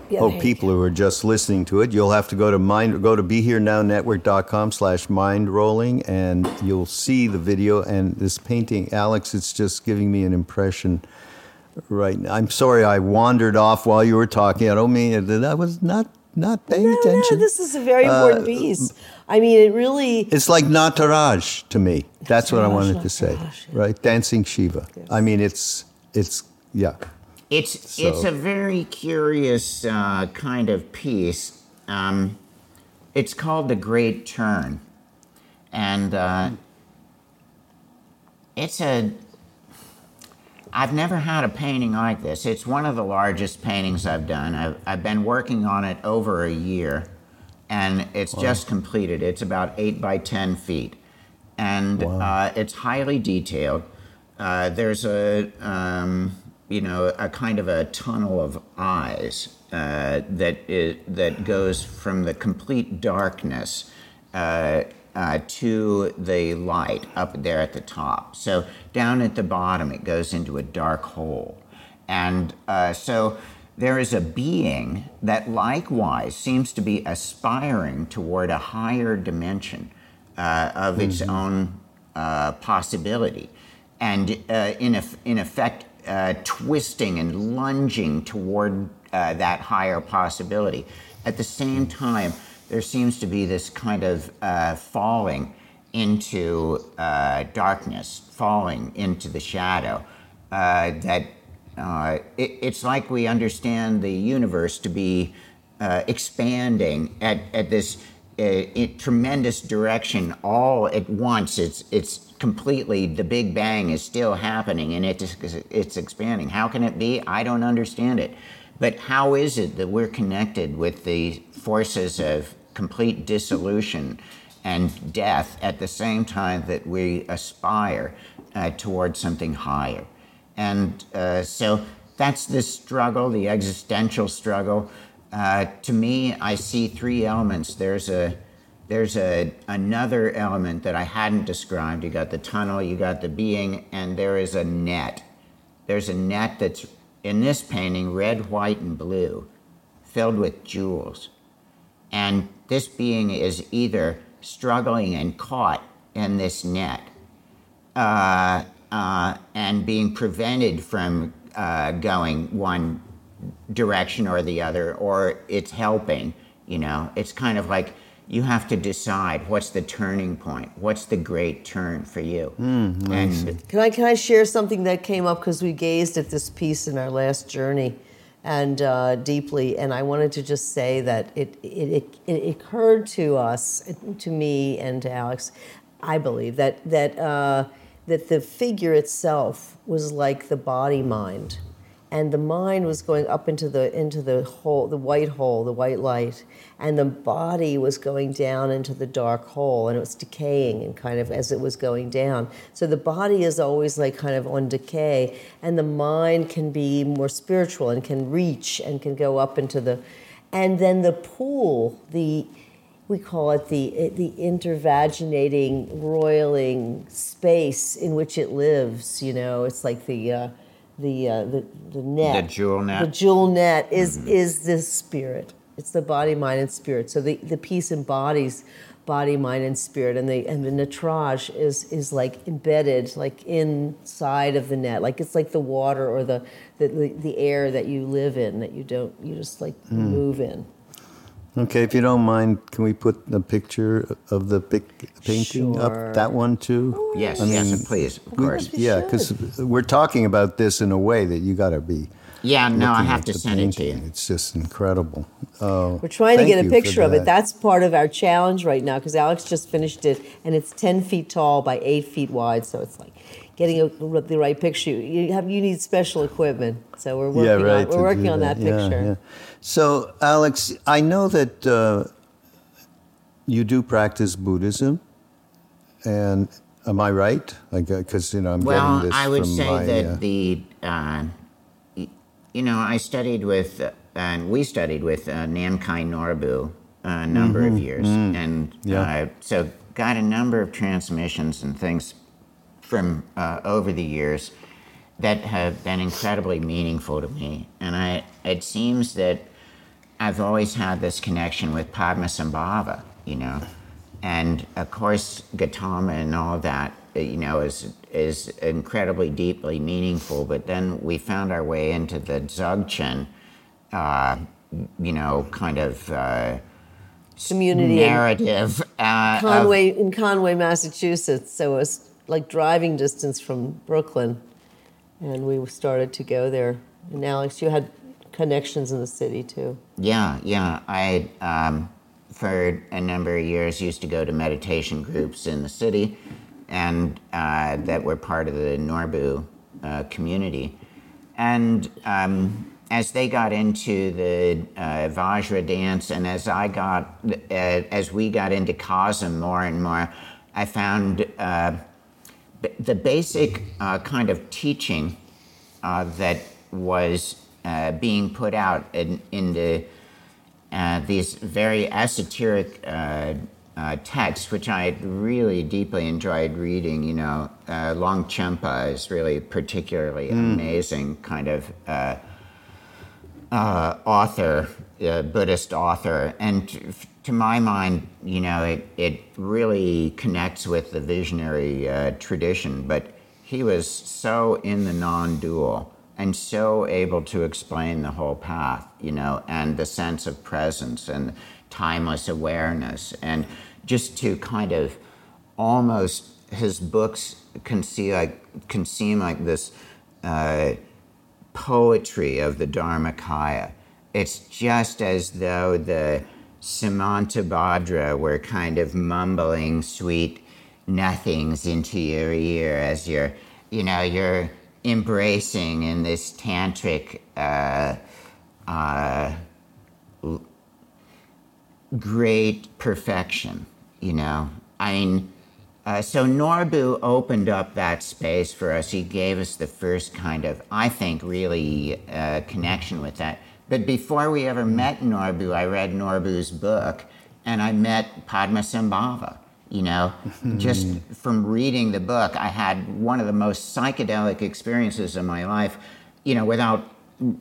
Yeah, oh, people who are just listening to it. You'll have to go to mind, go to BeHereNowNetwork.com slash mindrolling, and you'll see the video and this painting. Alex, it's just giving me an impression right now. I'm sorry I wandered off while you were talking. I don't mean that I was not not paying No, attention. no, this is a very important piece. I mean, it really. It's like Nataraj to me. That's what I Nataraj, wanted to say. Nataraj, yeah. Right? Dancing Shiva. I mean, it's it's yeah. It's So- it's a very curious uh, kind of piece. Um, it's called the Great Turn, and uh, it's a. I've never had a painting like this. It's one of the largest paintings I've done. I've, I've been working on it over a year, and it's just completed. It's about eight by ten feet, and uh, it's highly detailed. Uh, there's a um, you know a kind of a tunnel of eyes uh, that is, that goes from the complete darkness uh, to the light up there at the top. So down at the bottom, it goes into a dark hole. And uh, so there is a being that likewise seems to be aspiring toward a higher dimension uh, of mm-hmm. its own uh, possibility. And uh, in, in effect, uh, twisting and lunging toward uh, that higher possibility. At the same time, there seems to be this kind of uh, falling into uh, darkness, falling into the shadow. Uh, that uh, it, it's like we understand the universe to be uh, expanding at, at this uh, tremendous direction all at once. It's, it's completely, the Big Bang is still happening and it's, it's expanding. How can it be? I don't understand it. But how is it that we're connected with the forces of complete dissolution and death at the same time that we aspire uh, towards something higher? And uh, so that's the struggle, the existential struggle. Uh, to me, I see three elements. There's a there's a another element that I hadn't described. You got the tunnel, you got the being, and there is a net. There's a net that's in this painting, red, white, and blue, filled with jewels. And this being is either struggling and caught in this net uh, uh, and being prevented from uh, going one direction or the other, or it's helping. You know, it's kind of like you have to decide what's the turning point, what's the great turn for you. Mm, and can I can I share something that came up because we gazed at this piece in our last journey, and uh, deeply, and I wanted to just say that it it, it it occurred to us, to me and to Alex, I believe that that uh, that the figure itself was like the body mind and the mind was going up into the into the hole the white hole the white light and the body was going down into the dark hole and it was decaying and kind of as it was going down. So the body is always like kind of on decay and the mind can be more spiritual and can reach and can go up into the and then the pool the we call it the the intervaginating roiling space in which it lives you know? It's like the uh, the uh, the the net, the jewel net, the jewel net is mm-hmm. is this spirit. It's the body, mind, and spirit. So the the piece embodies body, mind, and spirit, and the and the natraj is is like embedded, like inside of the net, like it's like the water or the the, the, air that you live in that you don't you just like mm. move in. Okay, if you don't mind, can we put a picture of the pic- painting sure. up? That one too? Oh, yes, I mean, yes, please, of course. yeah, because we're talking about this in a way that you got to be. Yeah, no, I have to send painting. it to you. It's just incredible. Uh, we're trying to get a picture of it. That's part of our challenge right now because Alex just finished it, and it's ten feet tall by eight feet wide. So it's like getting a, the right picture. You have you need special equipment. So we're working yeah, right, on we're working on that, that picture. Yeah, yeah. So Alex, I know that uh, you do practice Buddhism, and am I right? Because you know I'm well, getting this I would from say my, that uh, the uh, you know I studied with and we studied with uh, Namkhai Norbu a number mm-hmm. of years, mm. and yeah. Uh, so got a number of transmissions and things from uh, over the years that have been incredibly meaningful to me. And I, it seems that I've always had this connection with Padmasambhava, you know, and of course Gautama and all that, you know, is is incredibly deeply meaningful. But then we found our way into the Dzogchen, uh, you know, kind of. Uh, community narrative uh, Conway of, in Conway, Massachusetts. So it was like driving distance from Brooklyn, and we started to go there. And Alex, you had connections in the city too. Yeah, yeah. I um, for a number of years used to go to meditation groups in the city, and uh, that were part of the Norbu uh, community. And um, as they got into the uh, Vajra dance, and as I got, uh, as we got into CoSM more and more, I found uh, the basic uh, kind of teaching uh, that was uh, being put out in, in the, uh, these very esoteric uh, uh, texts, which I really deeply enjoyed reading. You know, uh, Longchenpa is really particularly amazing kind of uh, uh, author, uh, Buddhist author, and t- to my mind, you know, it it really connects with the visionary uh, tradition. But he was so in the non-dual and so able to explain the whole path, you know, and the sense of presence and timeless awareness, and just to kind of almost his books can see like can seem like this uh, poetry of the Dharmakaya. It's just as though the Samantabhadra were kind of mumbling sweet nothings into your ear as you're, you know, you're embracing in this tantric uh, uh, great perfection, you know. I mean, uh, so Norbu opened up that space for us. He gave us the first kind of, I think, really uh, connection with that. But before we ever met Norbu, I read Norbu's book, and I met Padmasambhava. You know, just from reading the book, I had one of the most psychedelic experiences in my life. You know, without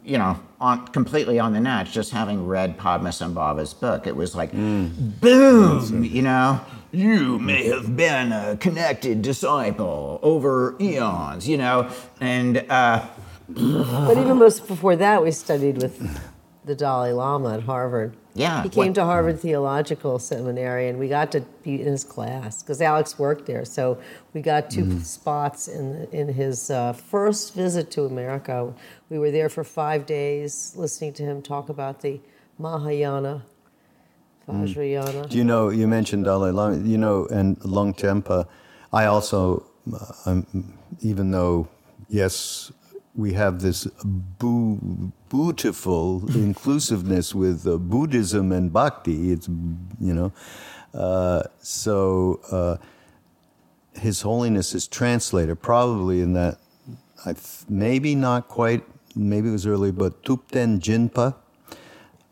you know, on, completely on the notch, just having read Padmasambhava's book. It was like, boom, you know, you may have been a connected disciple over eons, you know, and uh, But even most before that, we studied with the Dalai Lama at Harvard. Yeah, He came what- to Harvard Theological Seminary, and we got to be in his class because Alex worked there. So we got 2 spots in in his uh, first visit to America. We were there for five days, listening to him talk about the Mahayana, Vajrayana. Do you know, you mentioned Dalai Lama, you know, and Longchenpa. I also, uh, um, even though, yes, we have this bu- beautiful inclusiveness (laughs) with uh, Buddhism and Bhakti, it's, you know, uh, so uh, His Holiness is translator, probably in that, I th- maybe not quite, maybe it was early, but Thupten Jinpa.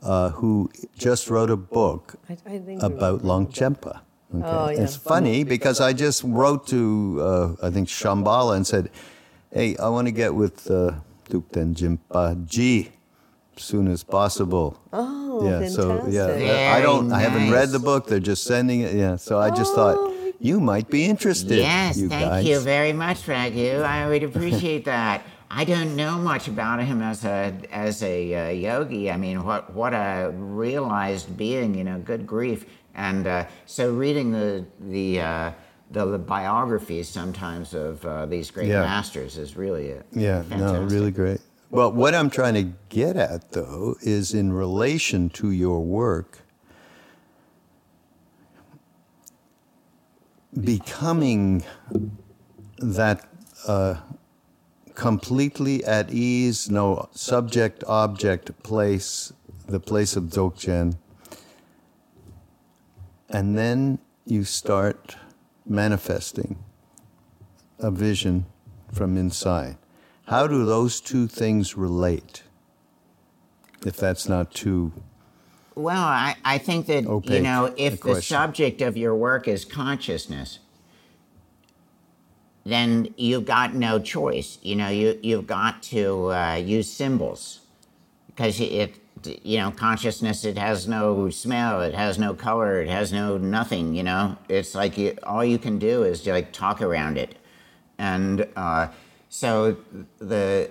Uh, who just wrote a book I, I think about Longchenpa. Okay. Oh, yeah. It's funny because I just wrote to, uh, I think, Shambhala and said, hey, I want to get with uh, Thupten Jinpa Ji as soon as possible. Oh, yeah, so yeah, fantastic. I don't, I haven't read the book. They're just sending it. Yeah, so I just thought you might be interested. yes, you thank guys. you very much, Raghu. I would appreciate that. I don't know much about him as a as a uh, yogi. I mean, what what a realized being, you know. Good grief! And uh, so, reading the the uh, the biographies sometimes of uh, these great Yeah. masters is really a Yeah, no, really great. Well, what I'm trying to get at, though, is in relation to your work, becoming that uh, completely at ease, no subject, object, place, the place of Dzogchen. And then you start manifesting a vision from inside. How do those two things relate? If that's not too Well, I, I think that, you know, if the subject of your work is consciousness, then you've got no choice. You know, you, you've got to uh, use symbols because it, you know, consciousness, it has no smell, it has no color, it has no nothing, you know. It's like you, all you can do is to, like talk around it. And uh, so the,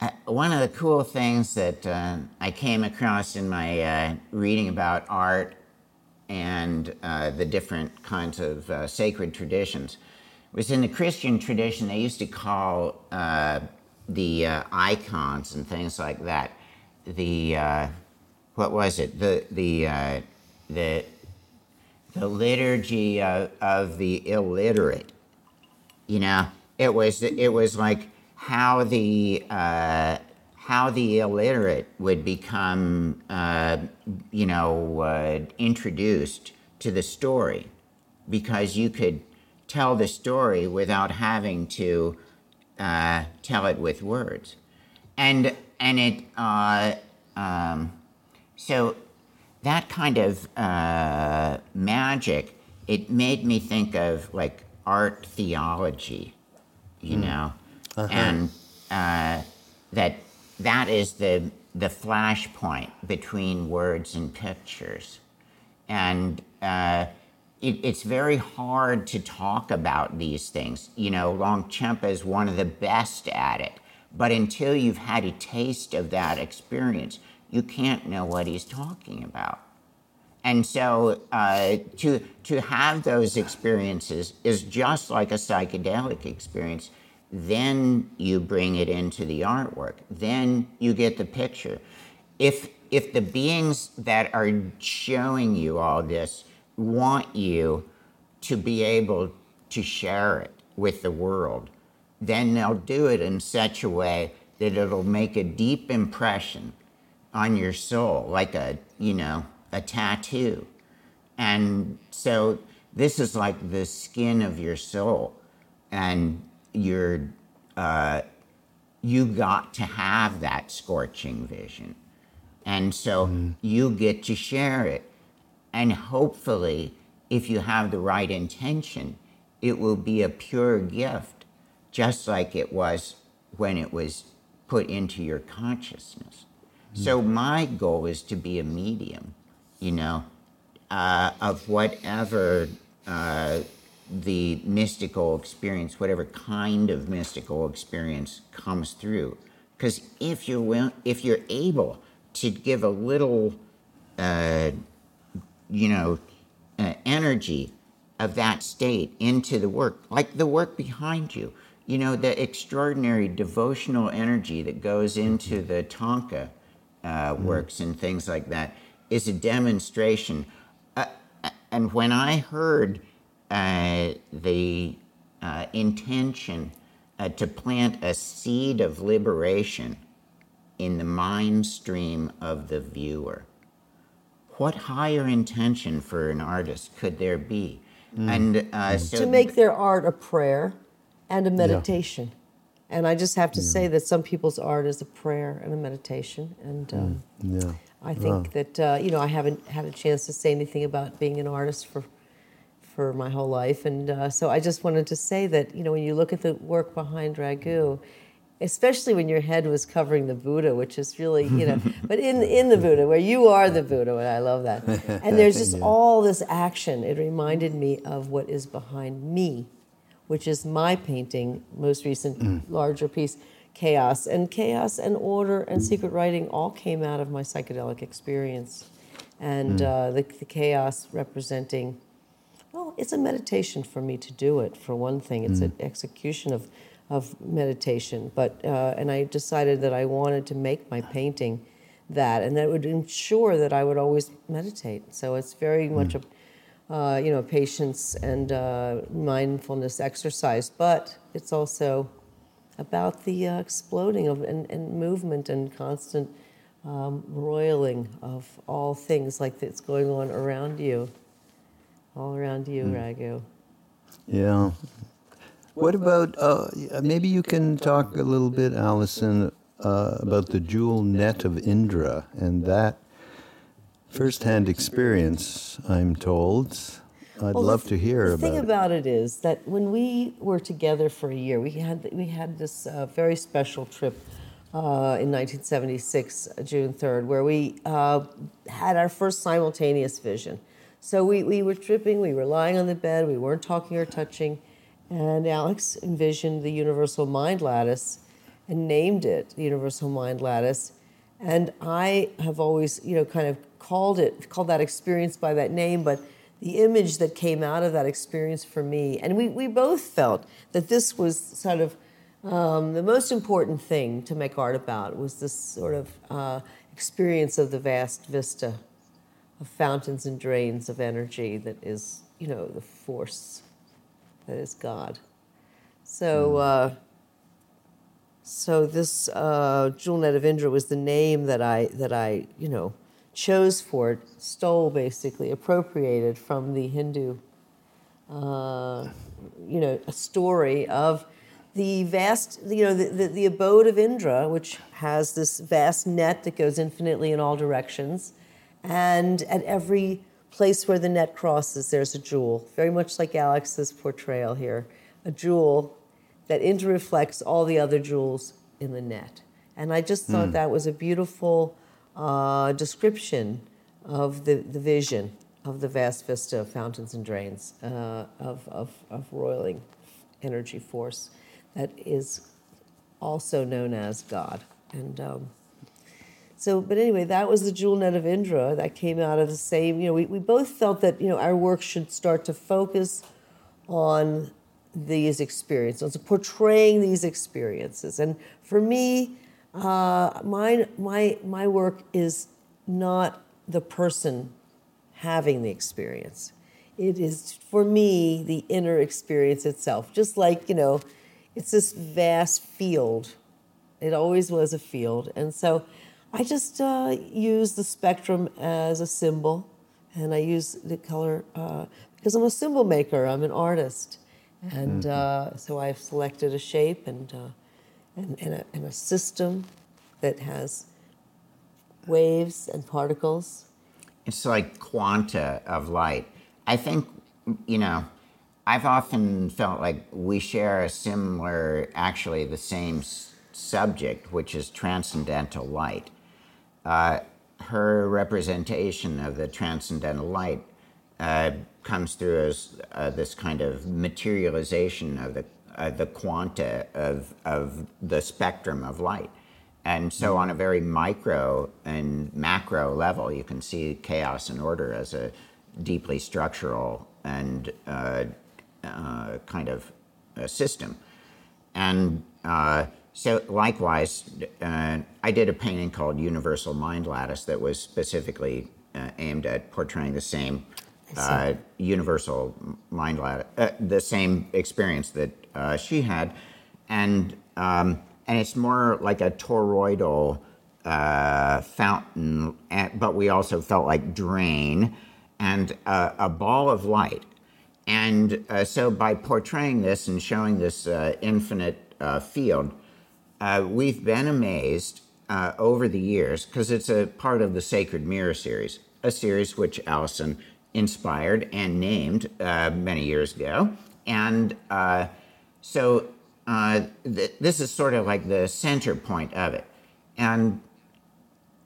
uh, one of the cool things that uh, I came across in my uh, reading about art and uh, the different kinds of uh, sacred traditions was in the Christian tradition, they used to call uh, the icons and things like that the, uh, what was it? The, the, uh, the, the liturgy of, of the illiterate. You know it was it was like how the uh, how the illiterate would become uh, you know uh, introduced to the story. Because you could tell the story without having to uh, tell it with words. And and it uh, um, so that kind of uh, magic, it made me think of like art theology, you know, and uh, that that is the the flashpoint between words and pictures, and uh, it, it's very hard to talk about these things. You know, Longchenpa is one of the best at it, but until you've had a taste of that experience, you can't know what he's talking about. And so uh, to, to have those experiences is just like a psychedelic experience. Then you bring it into the artwork. Then you get the picture. If, if the beings that are showing you all this want you to be able to share it with the world, then they'll do it in such a way that it'll make a deep impression on your soul, like a, you know, a tattoo. And so this is like the skin of your soul. And you're, uh, you got to have that scorching vision. And so you get to share it. And hopefully, if you have the right intention, it will be a pure gift, just like it was when it was put into your consciousness. So, my goal is to be a medium, you know, uh, of whatever uh, the mystical experience, whatever kind of mystical experience comes through. Because if you're will, if you're able to give a little, uh, you know, uh, energy of that state into the work, like the work behind you, you know, the extraordinary devotional energy that goes into the thangka uh, works and things like that is a demonstration. Uh, and when I heard uh, the uh, intention uh, to plant a seed of liberation in the mind stream of the viewer, what higher intention for an artist could there be? And uh, so to make their art a prayer and a meditation. And I just have to say that some people's art is a prayer and a meditation. And um, Yeah. I think that uh, you know I haven't had a chance to say anything about being an artist for for my whole life, and uh, so I just wanted to say that you know when you look at the work behind Raghu, especially when your head was covering the Buddha, which is really you know, (laughs) but in in the Buddha where you are the Buddha, and I love that, and there's (laughs) just all this action. It reminded me of what is behind me, which is my painting, most recent larger piece chaos. And chaos and order and secret writing all came out of my psychedelic experience. And uh, the, the chaos representing well it's a meditation for me to do it for one thing. It's an execution of, of meditation. But uh, and i decided that i wanted to make my painting that and that would ensure that i would always meditate. So it's very much a uh, you know patience and uh, mindfulness exercise but it's also about the uh, exploding of and, and movement and constant um, roiling of all things like that's going on around you, all around you, Raghu. Yeah. What about uh, maybe you can talk a little bit, Allyson, uh, about the jewel net of Indra and that firsthand experience? I'm told. I'd Well, love th- to hear about it. The about thing it. about it is that when we were together for a year, we had we had this uh, very special trip uh, in 1976, uh, June 3rd, where we uh, had our first simultaneous vision. So we, we were tripping, we were lying on the bed, we weren't talking or touching, and Alex envisioned the universal mind lattice and named it the universal mind lattice. And I have always, you know, kind of called it, called that experience by that name, but the image that came out of that experience for me, and we, we both felt that this was sort of um, the most important thing to make art about was this sort of uh, experience of the vast vista of fountains and drains of energy that is, you know, the force that is God. So, uh, so this uh, Jewel Net of Indra was the name that I that I you know chose for it, stole basically, appropriated from the Hindu, uh, you know, a story of the vast, you know, the, the, the abode of Indra, which has this vast net that goes infinitely in all directions, And at every place where the net crosses, there's a jewel, very much like Alex's portrayal here, a jewel that interreflects all the other jewels in the net. And I just thought that was a beautiful uh, description of the, the vision of the vast vista of fountains and drains uh, of, of, of roiling energy force that is also known as God. And um, so, but anyway, that was the jewel net of Indra that came out of the same, you know, we, we both felt that, you know, our work should start to focus on these experiences, portraying these experiences. And for me, uh, my, my, my work is not the person having the experience. It is, for me, the inner experience itself. Just like, you know, it's this vast field. It always was a field. And so I just uh, use the spectrum as a symbol, and I use the color uh, because I'm a symbol maker, I'm an artist. And uh, so I've selected a shape and, uh, and, and, a, and a system that has waves and particles. It's like quanta of light. I think, you know, I've often felt like we share a similar, actually the same s- subject, which is transcendental light. Uh, her representation of the transcendental light uh, comes through as uh, this kind of materialization of the uh, the quanta of of the spectrum of light. And so, on a very micro and macro level, you can see chaos and order as a deeply structural and uh, uh, kind of system. And uh, so, likewise, uh, I did a painting called Universal Mind Lattice that was specifically uh, aimed at portraying the same uh, universal mind lattice, uh, the same experience that uh, she had, and um, and it's more like a toroidal uh, fountain, and, but we also felt like drain and uh, a ball of light. And uh, so by portraying this and showing this uh, infinite uh, field, uh, we've been amazed uh, over the years because it's a part of the Sacred Mirror series, a series which Allyson inspired and named uh, many years ago. And uh, so uh, th- this is sort of like the center point of it. And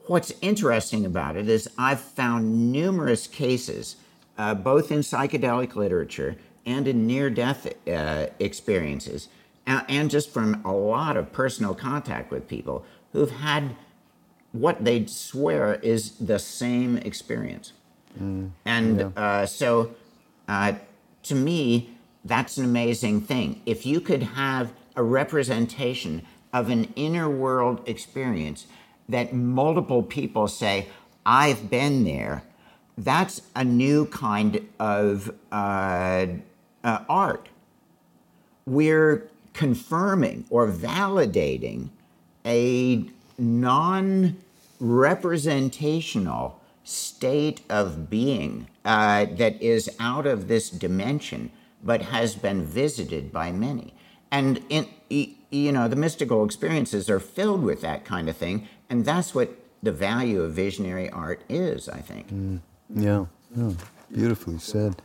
what's interesting about it is I've found numerous cases, uh, both in psychedelic literature and in near death uh, experiences, and, and just from a lot of personal contact with people who've had what they swear is the same experience. And uh, so, uh, to me, that's an amazing thing. If you could have a representation of an inner world experience that multiple people say, I've been there, that's a new kind of uh, uh, art. We're confirming or validating a non representational state of being uh, that is out of this dimension but has been visited by many. And in, you know, the mystical experiences are filled with that kind of thing, and that's what the value of visionary art is, I think. Yeah, yeah, beautifully said.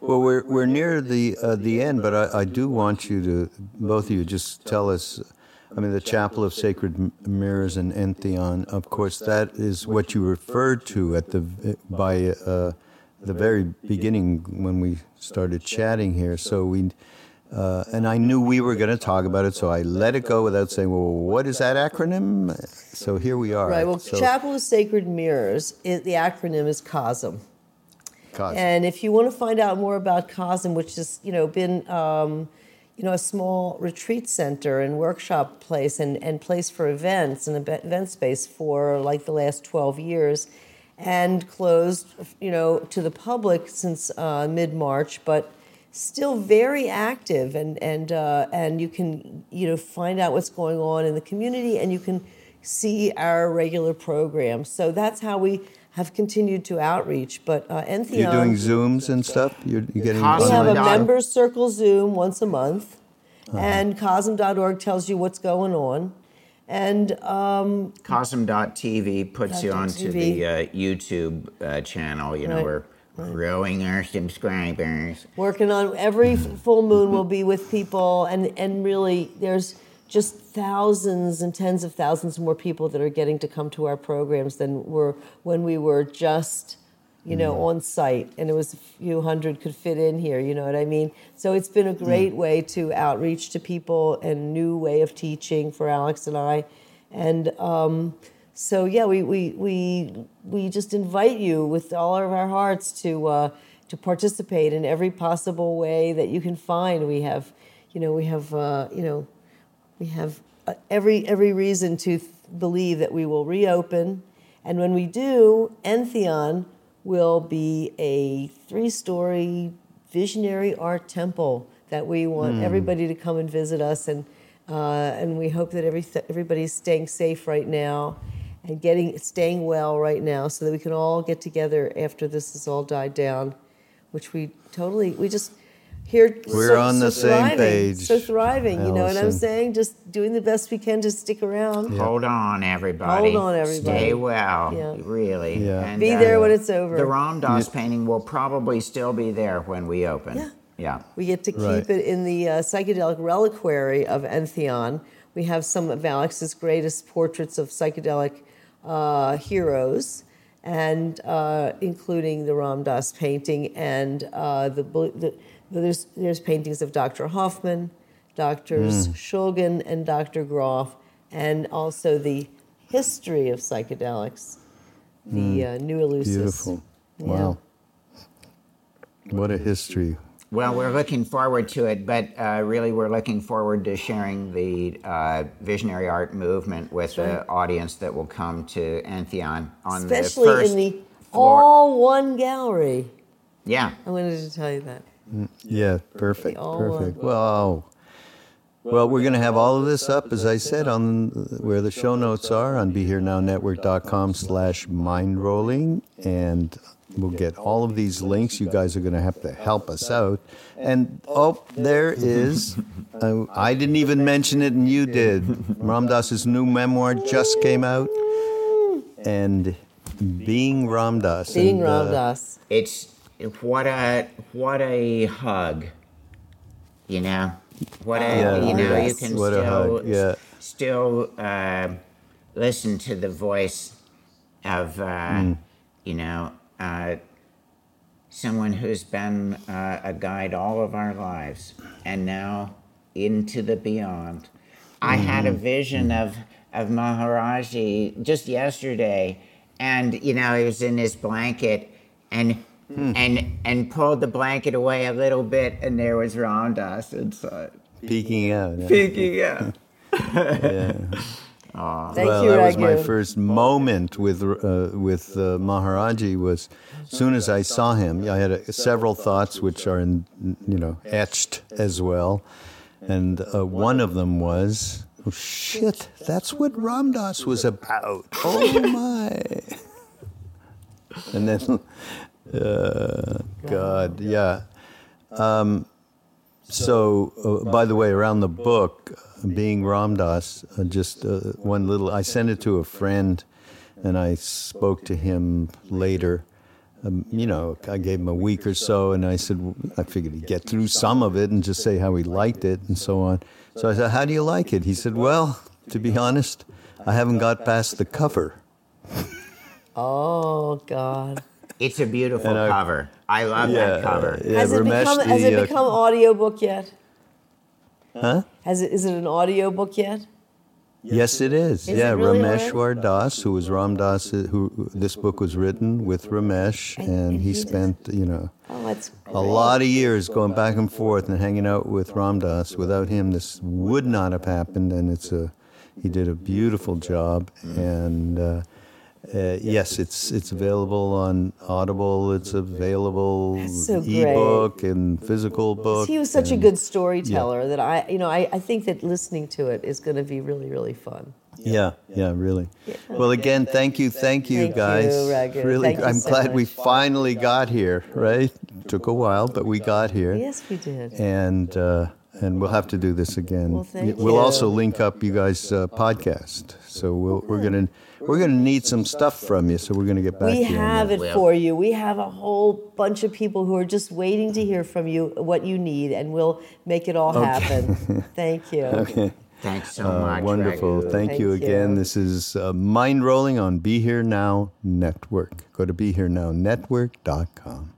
Well, we're we're near the uh, the end, but I, I do want you to both of you just tell us. I mean, the Chapel of Sacred Mirrors and Entheon. Of course, that is what you referred to at the by uh, the very beginning when we started chatting here. So we. Uh, and I knew we were going to talk about it, so I let it go without saying, "Well, what is that acronym?" So here we are. Right. Well, so, Chapel of Sacred Mirrors, it, the acronym is COSM. Cosmo. And if you want to find out more about COSM, which has you know been um, you know a small retreat center and workshop place and, and place for events and event space for like the last 12 years, and closed you know to the public since uh, mid March, but still very active and and uh, and you can you know find out what's going on in the community and you can see our regular programs. So that's how we have continued to outreach. But uh, Entheon, You're doing Zooms and stuff. You're, you're getting. We have a Dot- members circle Zoom once a month, Uh-huh. and Cosm.org tells you what's going on. And um, Cosm.tv puts you onto Cosm.tv. the uh, YouTube uh, channel. You know, Right, we're growing our subscribers. working on every (laughs) full moon will be with people and and really there's just thousands and tens of thousands more people that are getting to come to our programs than were when we were just you know on site and it was a few hundred could fit in here you know what i mean? So it's been a great way to outreach to people and new way of teaching for alex and i. And um, so yeah, we, we we we just invite you with all of our hearts to uh, to participate in every possible way that you can find. We have, you know, we have uh, you know, we have uh, every every reason to th- believe that we will reopen, and when we do, Entheon will be a three-story visionary art temple that we want everybody to come and visit us and. Uh, and we hope that every everybody's staying safe right now and getting staying well right now so that we can all get together after this has all died down which we totally we just here We're so- on so the same thriving, page, so thriving you know what i'm saying just doing the best we can to stick around Hold on, everybody. Hold on, everybody. Stay well, Yeah. really. Yeah. And, be uh, there when it's over The Ram Dass painting will probably still be there when we open. Yeah. Yeah. We get to keep Right. it in the uh, psychedelic reliquary of Entheon. We have some of Alex's greatest portraits of psychedelic uh, heroes, and uh, including the Ram Dass painting and uh, the, bl- the there's there's paintings of Dr. Hofmann, Doctors Shulgin, and Dr. Grof, and also the history of psychedelics, the uh, New Eleusis. Beautiful. Yeah. Wow. What a history. Well, we're looking forward to it, but uh, really, we're looking forward to sharing the uh, visionary art movement with the audience that will come to Entheon on Especially the first in the floor. all one gallery. Yeah. I wanted to tell you that. Yeah, perfect. all Perfect. Well, well, we're going to have all of this up, as I said, on where the show notes are on BeHereNowNetwork.com slash mindrolling. And we'll get all of these links. You guys are going to have to help us out. And, oh, there is, uh, I didn't even mention it, and you did. Ram Dass's new memoir just came out. And Being Ram Dass. Being and, uh, It's what a what a hug. You know, what a Yeah, you know you can What still yeah. still uh, listen to the voice of uh, Hmm. you know uh, someone who's been uh, a guide all of our lives and now into the beyond. I had a Mm-hmm. vision of of Maharajji just yesterday, and you know he was in his blanket and. Hmm. And and pulled the blanket away a little bit, and there was Dass inside, Peeking out. yeah. peeking out. (laughs) Thank well, you, that was my first moment with uh, with uh, Maharajji. Was as soon as I saw him, I had uh several thoughts which are in, you know etched as well, and uh, one of them was, "Oh shit, that's what Ram Dass was about." Oh my! (laughs) And then, uh, God, yeah. So, uh, by the way, around the book, being Ram Dass, uh, just uh, one little, I sent it to a friend and I spoke to him later. Um, you know, I gave him a week or so and I said, I figured he'd get through some of it and just say how he liked it and so on. So I said, How do you like it? He said, Well, to be honest, I haven't got past the cover. Oh God. It's a beautiful And I- cover. I love Yeah, that cover. yeah, has it Ramesh, become has the, it uh, audiobook yet? Huh? Has it is it an audiobook yet? Yes, it is. Is yeah, it really Rameshwar Das, who was Ram Dass, uh, who who- this book was written with Ramesh, And- and, and he he did- spent you know Oh, a lot of years going back and forth and hanging out with Ram Dass. Without him, this would not have happened, and it's a he did a beautiful job. And uh, uh, yes, it's it's available on Audible. It's available That's so ebook and physical book. he was such a good storyteller that I you know I, I think that listening to it is going to be really really fun. Yeah, yeah, really. Well, again, thank you, thank you, Thank you, guys. Raghu. Really, Thank I'm so glad we finally got here. Right? Took a while, but we got here. Yes, we did. And uh, and we'll have to do this again. Well, thank we'll you. also link up you guys' uh, podcast. So we'll, we're gonna we're gonna need some stuff from you. So we're gonna get back We to you. on have that. it for you. We have a whole bunch of people who are just waiting to hear from you what you need, and we'll make it all happen. (laughs) Thank you. Okay. Thanks so Uh, much. wonderful. Raghu. Thank, you Thank again. you. This is uh, Mindrolling on Be Here Now Network. Go to BeHereNowNetwork.com.